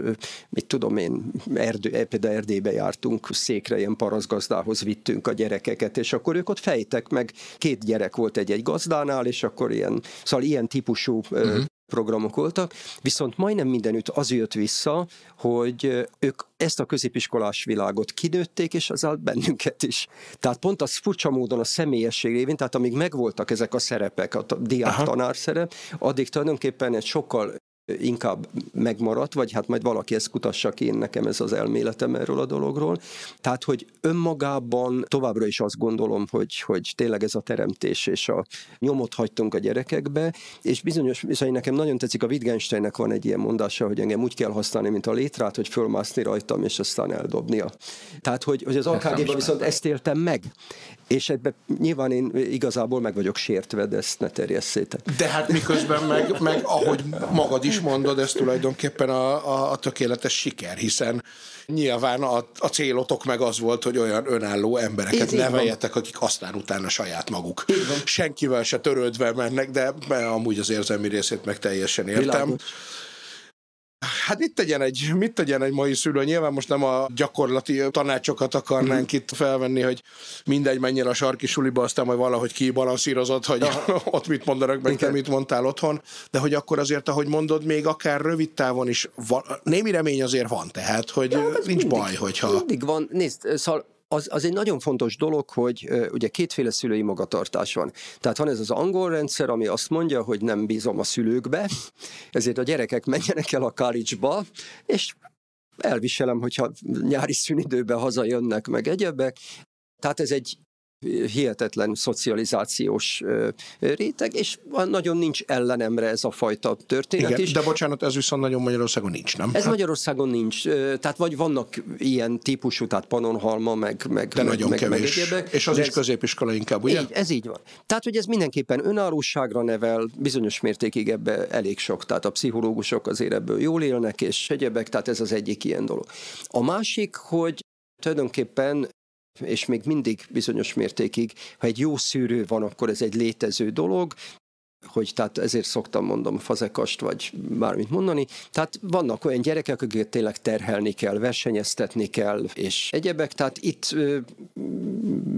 mit tudom én, erdő, e, például Erdélybe jártunk, székre ilyen parazgazdához vittünk a gyerekeket, és akkor ők ott fejtek meg, két gyerek volt egy-egy gazdánál, és akkor ilyen, szóval ilyen típusú uh-huh programok voltak, viszont majdnem mindenütt az jött vissza, hogy ők ezt a középiskolás világot kinőtték, és az bennünket is. Tehát pont az furcsa módon a személyesség révén, tehát amíg megvoltak ezek a szerepek, a diák-tanár szerep, addig tulajdonképpen egy sokkal inkább megmaradt, vagy hát majd valaki ezt kutassa ki, én nekem ez az elméletem erről a dologról. Tehát, hogy önmagában továbbra is azt gondolom, hogy, hogy tényleg ez a teremtés és a nyomot hagytunk a gyerekekbe, és bizonyos, és nekem nagyon tetszik, a Wittgensteinnek van egy ilyen mondása, hogy engem úgy kell használni, mint a létrát, hogy fölmászni rajtam, és aztán eldobnia. Tehát, hogy, hogy az AKG-ban viszont ezt éltem meg. És ebben nyilván én igazából meg vagyok sértve, de ezt ne terjesszétek. De hát miközben meg, meg ahogy magad is mondod, ez tulajdonképpen a, a, a tökéletes siker, hiszen nyilván a, a célotok meg az volt, hogy olyan önálló embereket így, neveljetek, így akik aztán utána saját maguk. Senkivel se törődve mennek, de amúgy az érzelmi részét meg teljesen értem. Világos. Hát mit tegyen egy, mit tegyen egy mai szülő? Nyilván most nem a gyakorlati tanácsokat akarnánk mm. itt felvenni, hogy mindegy mennyire a sarki suliba, aztán majd valahogy kibalanszírozott, hogy ja. [LAUGHS] ott mit mondanak, meg te mit mondtál otthon, de hogy akkor azért, ahogy mondod, még akár rövid távon is van, némi remény azért van, tehát, hogy ja, nincs mindig, baj, hogyha... Mindig van, nézd, szóval az, az egy nagyon fontos dolog, hogy ugye kétféle szülői magatartás van. Tehát van ez az angol rendszer, ami azt mondja, hogy nem bízom a szülőkbe, ezért a gyerekek menjenek el a college-ba, és elviselem, hogyha nyári szünidőben hazajönnek meg egyebek. Tehát ez egy hihetetlen szocializációs réteg, és nagyon nincs ellenemre ez a fajta történet Igen, is. De bocsánat, ez viszont nagyon Magyarországon nincs, nem? Ez hát... Magyarországon nincs. Tehát vagy vannak ilyen típusú, tehát Panonhalma, meg, meg De meg, nagyon meg, kevés. Meg egyébek, és az is ez... középiskola inkább, ugye? Így, ez így van. Tehát, hogy ez mindenképpen önállóságra nevel, bizonyos mértékig ebbe elég sok. Tehát a pszichológusok azért ebből jól élnek, és egyebek, tehát ez az egyik ilyen dolog. A másik, hogy tulajdonképpen és még mindig bizonyos mértékig, ha egy jó szűrő van, akkor ez egy létező dolog, hogy tehát ezért szoktam mondom fazekast, vagy bármit mondani. Tehát vannak olyan gyerekek, akiket tényleg terhelni kell, versenyeztetni kell, és egyebek, tehát itt ö,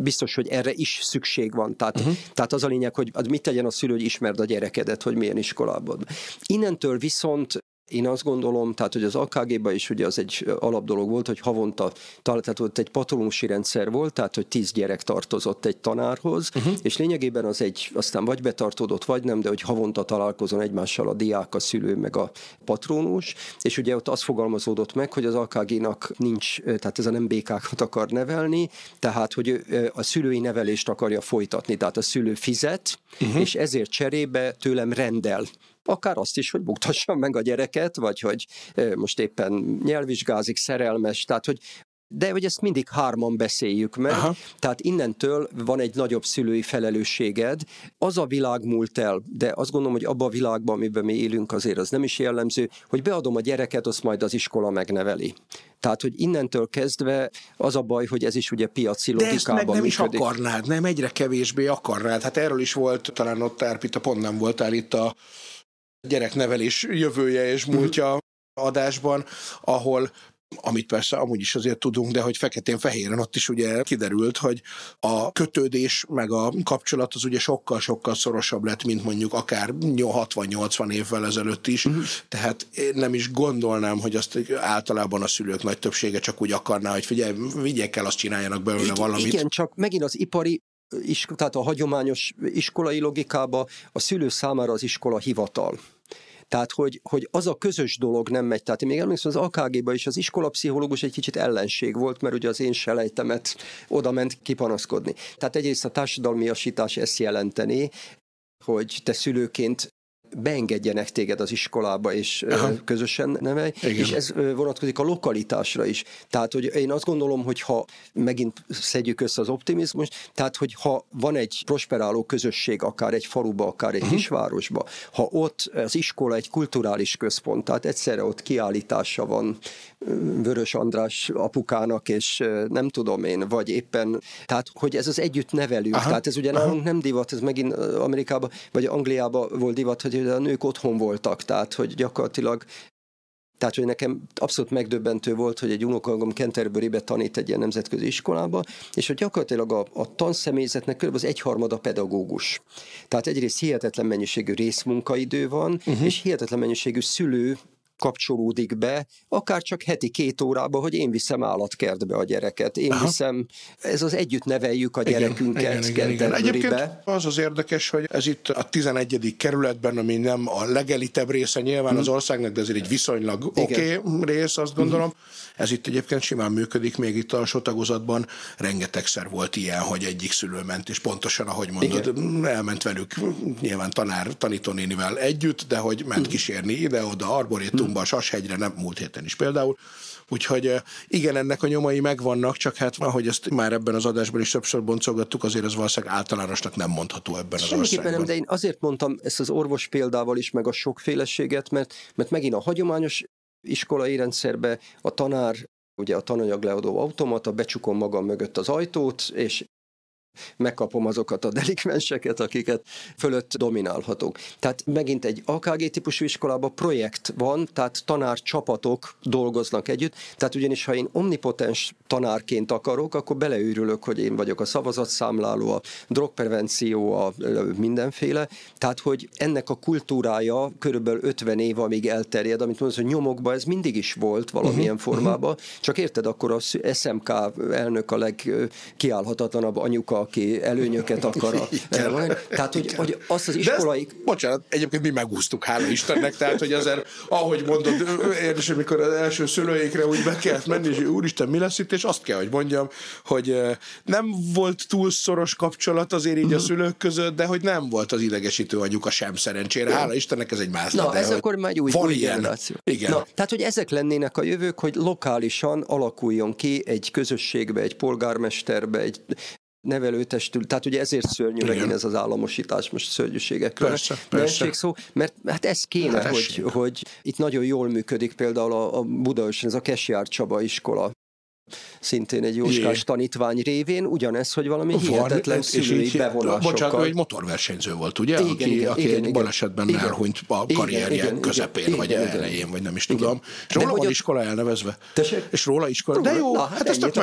biztos, hogy erre is szükség van. Tehát, uh-huh. tehát az a lényeg, hogy mit tegyen a szülő, hogy ismerd a gyerekedet, hogy milyen iskolában. Innentől viszont én azt gondolom, tehát hogy az AKG-ban is ugye az egy alapdolog volt, hogy havonta, tehát ott egy patronusi rendszer volt, tehát hogy tíz gyerek tartozott egy tanárhoz, uh-huh. és lényegében az egy, aztán vagy betartódott, vagy nem, de hogy havonta találkozon egymással a diák, a szülő, meg a patronus, és ugye ott az fogalmazódott meg, hogy az AKG-nak nincs, tehát ez a nem békákat akar nevelni, tehát hogy a szülői nevelést akarja folytatni, tehát a szülő fizet, uh-huh. és ezért cserébe tőlem rendel akár azt is, hogy buktassam meg a gyereket, vagy hogy most éppen nyelvvizsgázik, szerelmes, tehát hogy de hogy ezt mindig hárman beszéljük meg, Aha. tehát innentől van egy nagyobb szülői felelősséged. Az a világ múlt el, de azt gondolom, hogy abban a világban, amiben mi élünk, azért az nem is jellemző, hogy beadom a gyereket, azt majd az iskola megneveli. Tehát, hogy innentől kezdve az a baj, hogy ez is ugye piaci logikában De ezt meg nem működik. is akarnád, nem egyre kevésbé akarnád. Hát erről is volt, talán ott Árpita, pont nem voltál itt a gyereknevelés jövője és múltja adásban, ahol amit persze amúgy is azért tudunk, de hogy feketén-fehéren ott is ugye kiderült, hogy a kötődés meg a kapcsolat az ugye sokkal-sokkal szorosabb lett, mint mondjuk akár 60-80 évvel ezelőtt is, uh-huh. tehát én nem is gondolnám, hogy azt általában a szülők nagy többsége csak úgy akarná, hogy figyelj, vigyek el, azt csináljanak belőle igen, valamit. Igen, csak megint az ipari tehát a hagyományos iskolai logikába a szülő számára az iskola hivatal. Tehát, hogy, hogy az a közös dolog nem megy. Tehát én még emlékszem, az AKG-ban is az iskolapszichológus egy kicsit ellenség volt, mert ugye az én selejtemet oda ment kipanaszkodni. Tehát egyrészt a társadalmiasítás ezt jelenteni, hogy te szülőként beengedjenek téged az iskolába, és Aha. közösen nevelj, Igen. és ez vonatkozik a lokalitásra is. Tehát, hogy én azt gondolom, hogy ha megint szedjük össze az optimizmus, tehát, hogy ha van egy prosperáló közösség, akár egy faluba, akár egy uh-huh. kisvárosba, ha ott az iskola egy kulturális központ, tehát egyszerre ott kiállítása van Vörös András apukának, és nem tudom én, vagy éppen, tehát, hogy ez az együtt nevelünk, Aha. tehát ez ugye nálunk nem divat, ez megint Amerikában, vagy Angliában volt divat, hogy a nők otthon voltak, tehát hogy gyakorlatilag tehát, hogy nekem abszolút megdöbbentő volt, hogy egy unokagom Canterburybe tanít egy ilyen nemzetközi iskolába, és hogy gyakorlatilag a, a tanszemélyzetnek kb. az egyharmada pedagógus. Tehát egyrészt hihetetlen mennyiségű részmunkaidő van, uh-huh. és hihetetlen mennyiségű szülő kapcsolódik be, akár csak heti két órába, hogy én viszem állatkertbe a gyereket, én Aha. viszem, ez az együtt neveljük a gyerekünket igen, igen, igen, Egyébként az az érdekes, hogy ez itt a 11. kerületben, ami nem a legelitebb része nyilván hmm. az országnak, de ezért egy viszonylag oké okay rész, azt gondolom. Hmm. Ez itt egyébként simán működik, még itt a tagozatban rengetegszer volt ilyen, hogy egyik szülő ment, és pontosan, ahogy mondod, Igen. elment velük nyilván tanár, tanítónénivel együtt, de hogy ment hmm. kísérni ide-oda, arborétum, A Sashegyre, nem múlt héten is például. Úgyhogy igen, ennek a nyomai megvannak, csak hát ahogy ezt már ebben az adásban is többször boncolgattuk, azért ez valószínűleg általánosnak nem mondható ebben az országban. nem, de én azért mondtam ezt az orvos példával is, meg a sokféleséget, mert, mert megint a hagyományos iskolai rendszerbe a tanár ugye a tananyag leadó automata, becsukom magam mögött az ajtót, és megkapom azokat a delikvenseket, akiket fölött dominálhatok. Tehát megint egy AKG típusú iskolában projekt van, tehát tanárcsapatok dolgoznak együtt, tehát ugyanis ha én omnipotens tanárként akarok, akkor beleőrülök, hogy én vagyok a szavazatszámláló, a drogprevenció, a mindenféle, tehát hogy ennek a kultúrája körülbelül 50 év, amíg elterjed, amit mondasz, hogy nyomokban ez mindig is volt valamilyen uh-huh, formában, uh-huh. csak érted, akkor a SMK elnök a legkiállhatatlanabb anyuka, aki előnyöket akar. A, [LAUGHS] tehát, hogy, hogy azt az iskolai... Ezt, bocsánat, egyébként mi megúsztuk, hála Istennek, tehát, hogy azért, ahogy mondod, érdekes, amikor az első szülőikre úgy be kellett menni, és úristen, mi lesz itt, és azt kell, hogy mondjam, hogy nem volt túl szoros kapcsolat azért így a mhm. szülők között, de hogy nem volt az idegesítő anyuka sem szerencsére. Hála Istennek ez egy más. Na, ez akkor már egy új, új generáció. Igen. Na, tehát, hogy ezek lennének a jövők, hogy lokálisan alakuljon ki egy közösségbe, egy polgármesterbe, egy nevelőtestül, tehát ugye ezért szörnyű Igen. megint ez az államosítás, most szörnyűségekről persze, persze. szó, mert hát ez kéne, hogy, hogy itt nagyon jól működik például a, a Budaörsön, ez a Kesjár Csaba iskola, szintén egy jóskás tanítvány révén, ugyanez, hogy valami Van, hihetetlen szülői bevonásokkal. Bocsánat, egy motorversenyző volt, ugye? Igen, aki, igen, aki igen, egy balesetben igen, elhunyt a karrierje igen, közepén, igen, vagy igen, elején, vagy nem is igen. tudom. És róla van iskola elnevezve. Tessék? És róla iskola. De jó, Na, hát, hát ez tök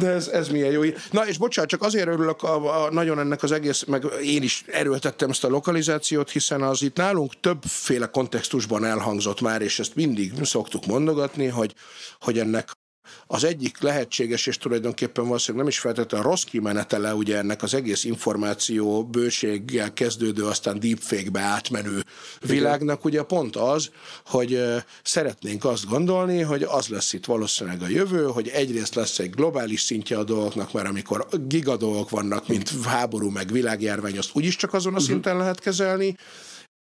De ez, ez milyen jó. Na és bocsánat, csak azért örülök a, a, nagyon ennek az egész, meg én is erőltettem ezt a lokalizációt, hiszen az itt nálunk többféle kontextusban elhangzott már, és ezt mindig szoktuk mondogatni, hogy, hogy ennek az egyik lehetséges, és tulajdonképpen valószínűleg nem is feltétlenül rossz kimenetele ugye ennek az egész információ bőséggel kezdődő, aztán deepfake-be átmenő világnak ugye pont az, hogy szeretnénk azt gondolni, hogy az lesz itt valószínűleg a jövő, hogy egyrészt lesz egy globális szintje a dolgoknak, mert amikor gigadolgok vannak, mint háború meg világjárvány, azt úgyis csak azon a mhm. szinten lehet kezelni,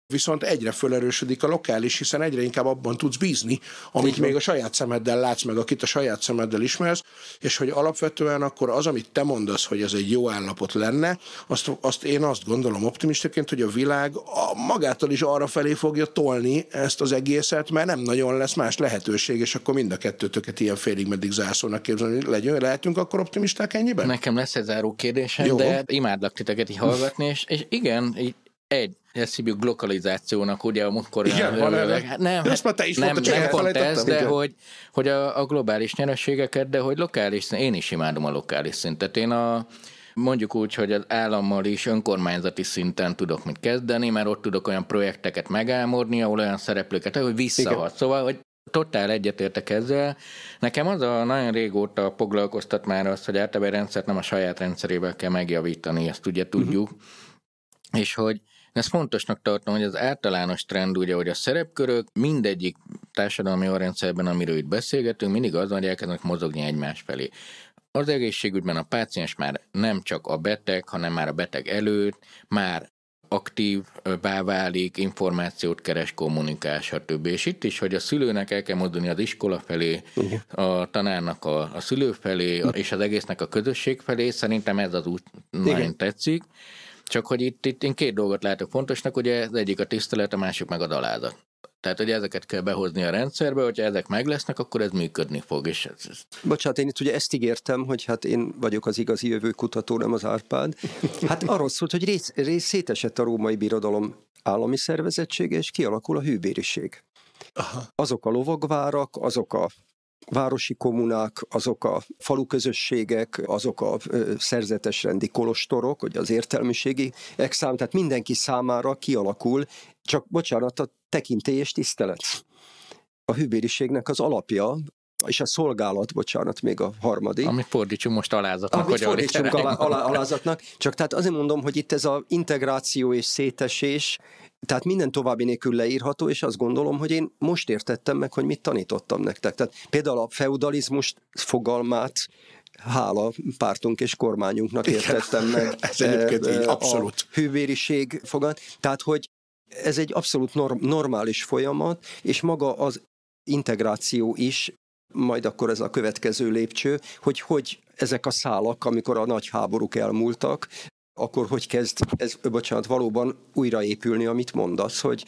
viszont egyre fölerősödik a lokális, hiszen egyre inkább abban tudsz bízni, amit még a saját szemeddel látsz meg, akit a saját szemeddel ismersz, és hogy alapvetően akkor az, amit te mondasz, hogy ez egy jó állapot lenne, azt, azt én azt gondolom optimistaként, hogy a világ a, magától is arra felé fogja tolni ezt az egészet, mert nem nagyon lesz más lehetőség, és akkor mind a kettőtöket ilyen félig meddig zászónak képzelni. Legyünk, lehetünk akkor optimisták ennyiben? Nekem lesz egy záró kérdésem, Jó. de imádlak titeket így hallgatni, és, és igen, így egy, ezt hívjuk lokalizációnak, ugye a múltkor... Igen, van hát Nem, ezt már te is nem, nem pont ez, de hogy, hogy a, a globális nyerességeket, de hogy lokális én is imádom a lokális szintet. Én a, mondjuk úgy, hogy az állammal is önkormányzati szinten tudok mit kezdeni, mert ott tudok olyan projekteket megálmodni, ahol olyan szereplőket, hogy visszahat. Szóval, hogy totál egyetértek ezzel. Nekem az a nagyon régóta foglalkoztat már az, hogy általában rendszert nem a saját rendszerével kell megjavítani, ezt ugye tudjuk. Uh-huh. És hogy ezt fontosnak tartom, hogy az általános trend ugye, hogy a szerepkörök mindegyik társadalmi rendszerben, amiről itt beszélgetünk, mindig az, hogy elkezdenek mozogni egymás felé. Az egészségügyben a páciens már nem csak a beteg, hanem már a beteg előtt, már aktív válik, információt keres, kommunikál, stb. És itt is, hogy a szülőnek el kell mozdulni az iskola felé, a tanárnak a, a szülő felé, és az egésznek a közösség felé, szerintem ez az út nagyon tetszik. Csak hogy itt, itt én két dolgot látok fontosnak, ugye az egyik a tisztelet, a másik meg a dalázat. Tehát, hogy ezeket kell behozni a rendszerbe, hogyha ezek meg lesznek, akkor ez működni fog. És ez, ez... Bocsánat, én itt ugye ezt ígértem, hogy hát én vagyok az igazi jövőkutató, nem az Árpád. Hát arról szólt, hogy rész, rész szétesett a római birodalom állami szervezettsége, és kialakul a hűbériség. Aha. Azok a lovagvárak, azok a városi kommunák, azok a faluközösségek, azok a szerzetesrendi kolostorok, hogy az értelmiségi exám, tehát mindenki számára kialakul, csak bocsánat, a tekintély és tisztelet. A hűbériségnek az alapja, és a szolgálat, bocsánat, még a harmadik. Amit fordítsunk most alázatnak. Amit fordítsunk alá, alá, alázatnak. Csak tehát azért mondom, hogy itt ez a integráció és szétesés, tehát minden további nélkül leírható, és azt gondolom, hogy én most értettem meg, hogy mit tanítottam nektek. Tehát például a feudalizmus fogalmát hála pártunk és kormányunknak értettem meg. [LAUGHS] Ez egyébként így, abszolút. A hűvériség fogat. Tehát, hogy ez egy abszolút norm, normális folyamat, és maga az integráció is majd akkor ez a következő lépcső, hogy hogy ezek a szálak, amikor a nagy háborúk elmúltak, akkor hogy kezd ez, bocsánat, valóban újraépülni, amit mondasz, hogy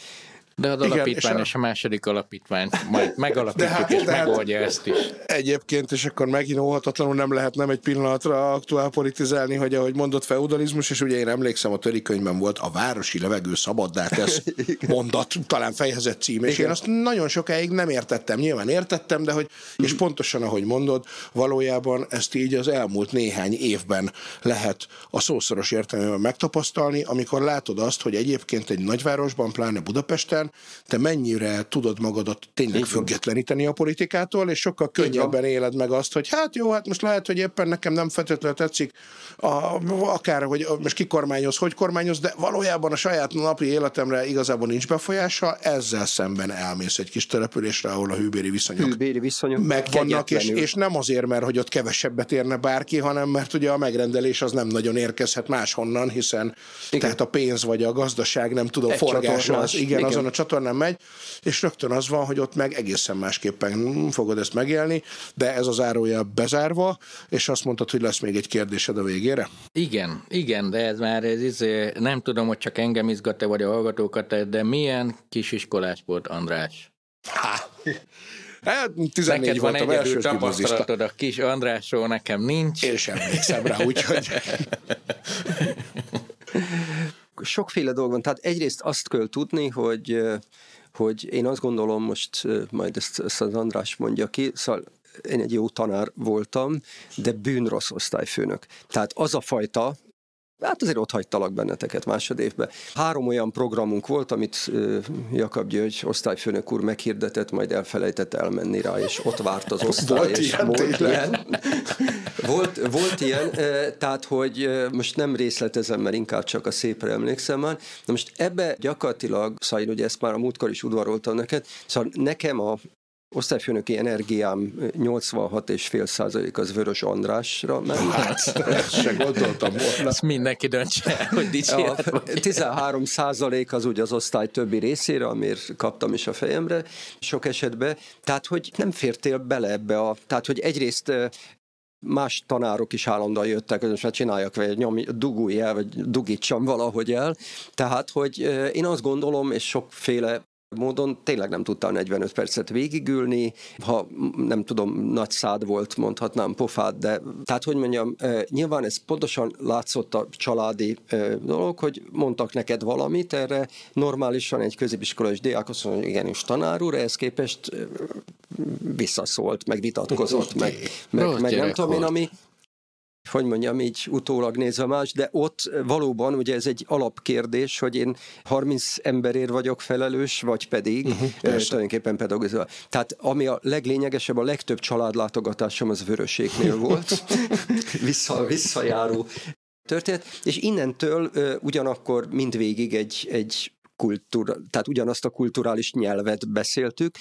De az alapítvány és a, és a második alapítvány majd megalapítjuk hát, és megoldja ezt is. Egyébként, és akkor megint óhatatlanul nem lehet nem egy pillanatra aktuál politizálni, hogy ahogy mondott feudalizmus, és ugye én emlékszem, a törikönyvben volt a városi levegő szabaddá tesz [LAUGHS] mondat, talán fejezett cím, és Igen. én azt nagyon sokáig nem értettem. Nyilván értettem, de hogy, és pontosan ahogy mondod, valójában ezt így az elmúlt néhány évben lehet a szószoros értelemben megtapasztalni, amikor látod azt, hogy egyébként egy nagyvárosban, pláne Budapesten, te mennyire tudod magadat tényleg függetleníteni a politikától, és sokkal könnyebben éled meg azt, hogy hát jó, hát most lehet, hogy éppen nekem nem feltétlenül tetszik, a, akár, hogy most ki kormányoz, hogy kormányoz, de valójában a saját napi életemre igazából nincs befolyása, ezzel szemben elmész egy kis településre, ahol a hűbéri viszonyok, hűbéri viszonyok megvannak, és, és nem azért, mert hogy ott kevesebbet érne bárki, hanem mert ugye a megrendelés az nem nagyon érkezhet máshonnan, hiszen igen. tehát a pénz vagy a gazdaság, nem tudom, forgása az, igen, igen, azon a csatornán megy, és rögtön az van, hogy ott meg egészen másképpen fogod ezt megélni, de ez az árója bezárva, és azt mondtad, hogy lesz még egy kérdésed a végére? Igen, igen, de ez már ez, ez nem tudom, hogy csak engem izgat-e, vagy a hallgatókat, de milyen kisiskolás volt András? Ha. Hát 14 Neked van egyedül tapasztalatod a kis Andrásról, nekem nincs. Én sem emlékszem rá, úgyhogy... [LAUGHS] Sokféle dolog van. Tehát egyrészt azt kell tudni, hogy hogy én azt gondolom, most majd ezt, ezt az András mondja ki, szóval én egy jó tanár voltam, de bűnrossz osztályfőnök. Tehát az a fajta, Hát azért ott hagytalak benneteket másodévben. Három olyan programunk volt, amit Jakab György osztályfőnök úr meghirdetett, majd elfelejtett elmenni rá, és ott várt az osztály. Volt és ilyen, volt, ilyen. volt, volt ilyen, tehát hogy most nem részletezem, mert inkább csak a szépre emlékszem már. Na most ebbe gyakorlatilag, szóval ugye ezt már a múltkor is udvaroltam neked, szóval nekem a osztályfőnöki energiám 86,5 százalék az Vörös Andrásra ment. [LAUGHS] Hát, se gondoltam volna. Ezt mindenki döntse hogy dicsérhet. 13 százalék az úgy az osztály többi részére, amiért kaptam is a fejemre sok esetben. Tehát, hogy nem fértél bele ebbe a... Tehát, hogy egyrészt más tanárok is állandóan jöttek, hogy most már csináljak, vagy nyom, dugulj el, vagy dugítsam valahogy el. Tehát, hogy én azt gondolom, és sokféle módon tényleg nem tudta 45 percet végigülni, ha nem tudom, nagy szád volt, mondhatnám pofád, de tehát, hogy mondjam, nyilván ez pontosan látszott a családi dolog, hogy mondtak neked valamit, erre. Normálisan egy középiskolai diák azt mondja, hogy igenis tanár úr, ehhez képest visszaszólt, meg vitatkozott, meg, meg, meg nem tudom én, ami, hogy mondjam, így utólag nézve más, de ott valóban ugye ez egy alapkérdés, hogy én 30 emberért vagyok felelős, vagy pedig uh-huh, tulajdonképpen pedagógusál. Tehát ami a leglényegesebb, a legtöbb családlátogatásom az vöröséknél [LAUGHS] volt, vissza, visszajáró történet, és innentől ugyanakkor mindvégig egy, egy kultúra, tehát ugyanazt a kulturális nyelvet beszéltük,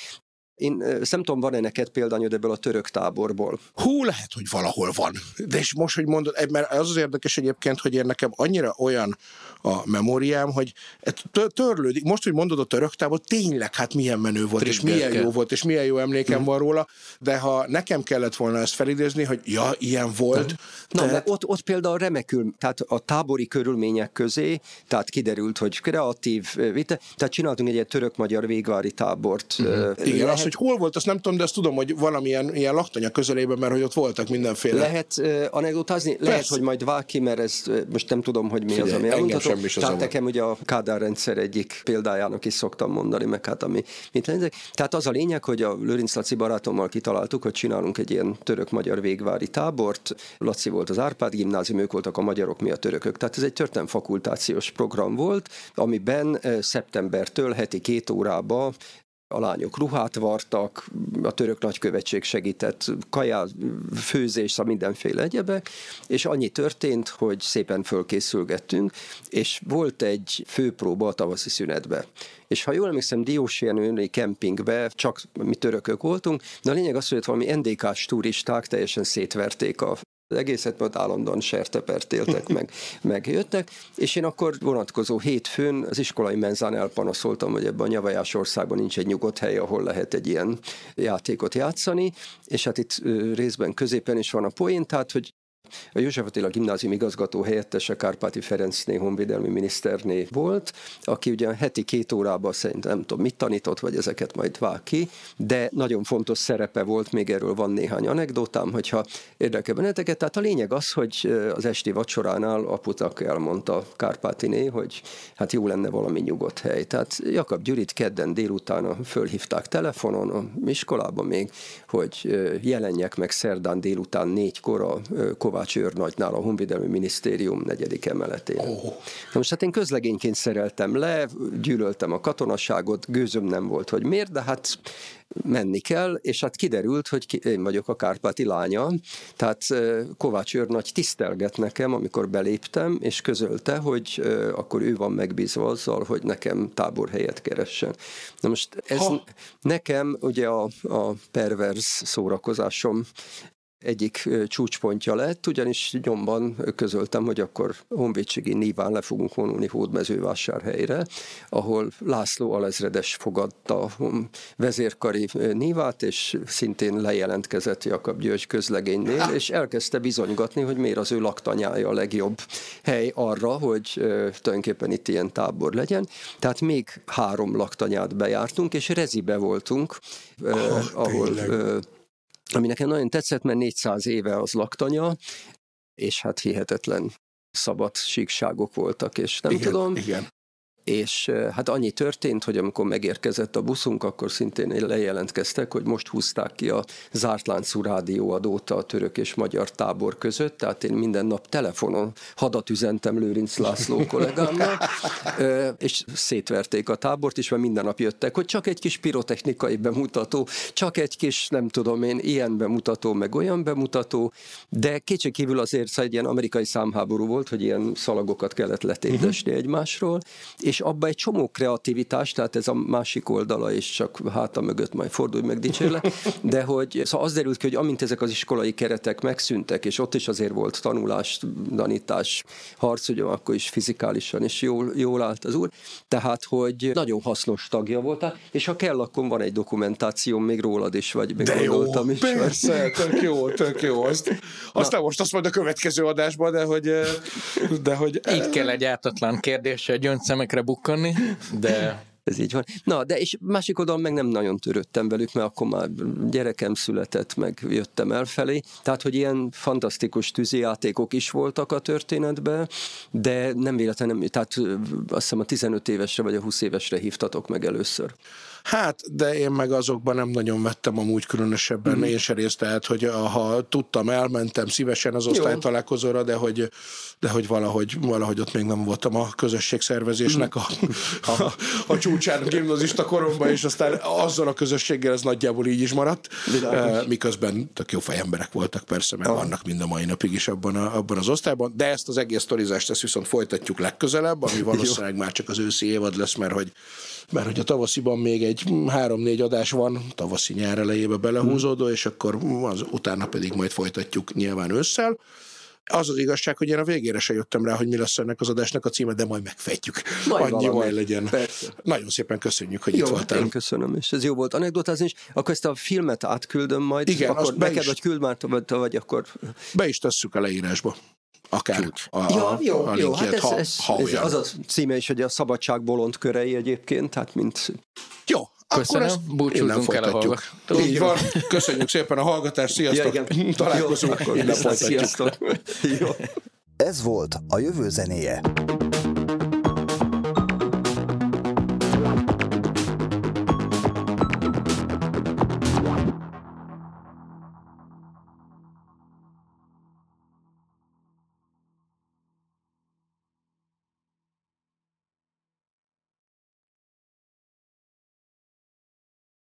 én nem tudom, van-e neked példányod ebből a török táborból? Hú, lehet, hogy valahol van. De és most, hogy mondod, mert az az érdekes egyébként, hogy én nekem annyira olyan a memóriám, hogy törlődik. Most, hogy mondod a török tábor, tényleg hát milyen menő volt, és milyen jó volt, és milyen jó emlékem mm. van róla, de ha nekem kellett volna ezt felidézni, hogy ja, ilyen volt. Na, tehát... mert ott, ott például remekül, tehát a tábori körülmények közé, tehát kiderült, hogy kreatív vite, tehát csináltunk egy ilyen török-magyar végvári tábort. Mm-hmm. Igen, lehet... hogy hol volt, azt nem tudom, de azt tudom, hogy valamilyen ilyen laktanya közelében, mert hogy ott voltak mindenféle. Lehet uh, anekdotázni? Persze. Lehet, hogy majd váki, mert ez most nem tudom, hogy mi Figyelj, az, ami elmondható. Tehát nekem ugye a Kádár rendszer egyik példájának is szoktam mondani, meg hát ami mit lennék. Tehát az a lényeg, hogy a Lőrinc Laci barátommal kitaláltuk, hogy csinálunk egy ilyen török-magyar végvári tábort. Laci volt az Árpád gimnázium, ők voltak a magyarok, mi a törökök. Tehát ez egy történelmi fakultációs program volt, amiben szeptembertől heti két órába a lányok ruhát vartak, a török nagykövetség segített, kajá, főzés, szóval mindenféle egyebek, és annyi történt, hogy szépen fölkészülgettünk, és volt egy főpróba a tavaszi szünetbe. És ha jól emlékszem, Diósjenőni kempingbe csak mi törökök voltunk, de a lényeg az, hogy valami NDK-s turisták teljesen szétverték a az egészet ott állandóan sertepert éltek meg, megjöttek, és én akkor vonatkozó hétfőn az iskolai menzán elpanaszoltam, hogy ebben a nyavajás országban nincs egy nyugodt hely, ahol lehet egy ilyen játékot játszani, és hát itt részben középen is van a poén, tehát hogy A József Attila gimnázium igazgató helyettese Kárpáti Ferencné honvédelmi miniszterné volt, aki ugye heti két órában szerintem nem tudom mit tanított, vagy ezeket majd vág ki, de nagyon fontos szerepe volt, még erről van néhány anekdotám, hogyha érdekel benneteket. Tehát a lényeg az, hogy az esti vacsoránál aputak elmondta Kárpátiné, hogy hát jó lenne valami nyugodt hely. Tehát Jakab Gyurit kedden délután fölhívták telefonon, a iskolába még, hogy jelenjek meg szerdán délután négykor a Kovács őrnagynál a Honvédelmi Minisztérium negyedik emeletén. Oh. Na most hát én közlegényként szereltem le, gyűlöltem a katonaságot, gőzöm nem volt, hogy miért, de hát menni kell, és hát kiderült, hogy én vagyok a Kárpáti lánya, tehát Kovács őrnagy tisztelget nekem, amikor beléptem, és közölte, hogy akkor ő van megbízva azzal, hogy nekem táborhelyet keressen. Na most ez ha. nekem ugye a, a perverz szórakozásom egyik csúcspontja lett, ugyanis nyomban közöltem, hogy akkor honvédségi níván le fogunk vonulni Hódmezővásárhelyre, ahol László alezredes fogadta vezérkari nívát, és szintén lejelentkezett Jakab György közlegénynél, és elkezdte bizonygatni, hogy miért az ő laktanyája a legjobb hely arra, hogy tulajdonképpen itt ilyen tábor legyen. Tehát még három laktanyát bejártunk, és rezibe voltunk, oh, ahol tényleg ami nekem nagyon tetszett, mert 400 éve az laktanya, és hát hihetetlen szabad síkságok voltak, és nem igen, tudom, igen és hát annyi történt, hogy amikor megérkezett a buszunk, akkor szintén lejelentkeztek, hogy most húzták ki a zártláncú rádióadót a török és magyar tábor között, tehát én minden nap telefonon hadat üzentem Lőrinc László [LAUGHS] kollégámnak, és szétverték a tábort is, mert minden nap jöttek, hogy csak egy kis pirotechnikai bemutató, csak egy kis, nem tudom én, ilyen bemutató, meg olyan bemutató, de kétségkívül azért egy ilyen amerikai számháború volt, hogy ilyen szalagokat kellett letépdesni uh-huh. egymásról, és és abba egy csomó kreativitás, tehát ez a másik oldala, és csak háta mögött majd fordulj meg dicsérlek, de hogy szóval az derült ki, hogy amint ezek az iskolai keretek megszűntek, és ott is azért volt tanulás, tanítás, harc, ugye akkor is fizikálisan is jól, jól állt az úr, tehát hogy nagyon hasznos tagja voltál, és ha kell, akkor van egy dokumentáció még rólad is, vagy még de jó, is. persze, tök jó, tök jó. Azt, aztán most azt majd a következő adásban, de hogy... De hogy Itt kell egy ártatlan kérdés, egy szemekre bukkanni, de [LAUGHS] ez így van. Na, de és másik oldalon meg nem nagyon törődtem velük, mert akkor már gyerekem született, meg jöttem elfelé. Tehát, hogy ilyen fantasztikus tűzijátékok is voltak a történetben, de nem véletlenül, tehát azt hiszem a 15 évesre vagy a 20 évesre hívtatok meg először. Hát, de én meg azokban nem nagyon vettem amúgy különösebben, mm. én se részt, tehát, hogy ha tudtam, elmentem szívesen az osztálytalálkozóra, de hogy, de hogy valahogy, valahogy ott még nem voltam a közösségszervezésnek a, a, a csúcsán gimnazista koromban, és aztán azzal a közösséggel ez nagyjából így is maradt, Világos. miközben tök jó fejemberek voltak persze, meg ah. vannak mind a mai napig is abban, a, abban az osztályban, de ezt az egész sztorizást ezt viszont folytatjuk legközelebb, ami [LAUGHS] valószínűleg már csak az őszi évad lesz, mert hogy mert hogy a tavasziban még egy három-négy adás van, tavaszi nyár elejébe belehúzódó, és akkor az, utána pedig majd folytatjuk nyilván ősszel. Az az igazság, hogy én a végére se jöttem rá, hogy mi lesz ennek az adásnak a címe, de majd megfejtjük. Majd Annyi baj legyen. Persze. Nagyon szépen köszönjük, hogy jó, itt voltál. Én köszönöm, és ez jó volt anekdotázni is. Akkor ezt a filmet átküldöm majd, Igen, akkor neked, is... vagy küld már, vagy, vagy akkor... Be is tesszük a leírásba akár a, ja, jó, a jó, hát ez, ha, ez, ha ez az a címe is, hogy a szabadság bolond körei egyébként, tehát mint... Jó, Köszönöm, akkor búcsúzunk el a hallgatók. Így van, köszönjük szépen a hallgatást, sziasztok! Ja, igen. Találkozunk, Jó, akkor innen folytatjuk. Jó. Ez volt a jövő zenéje.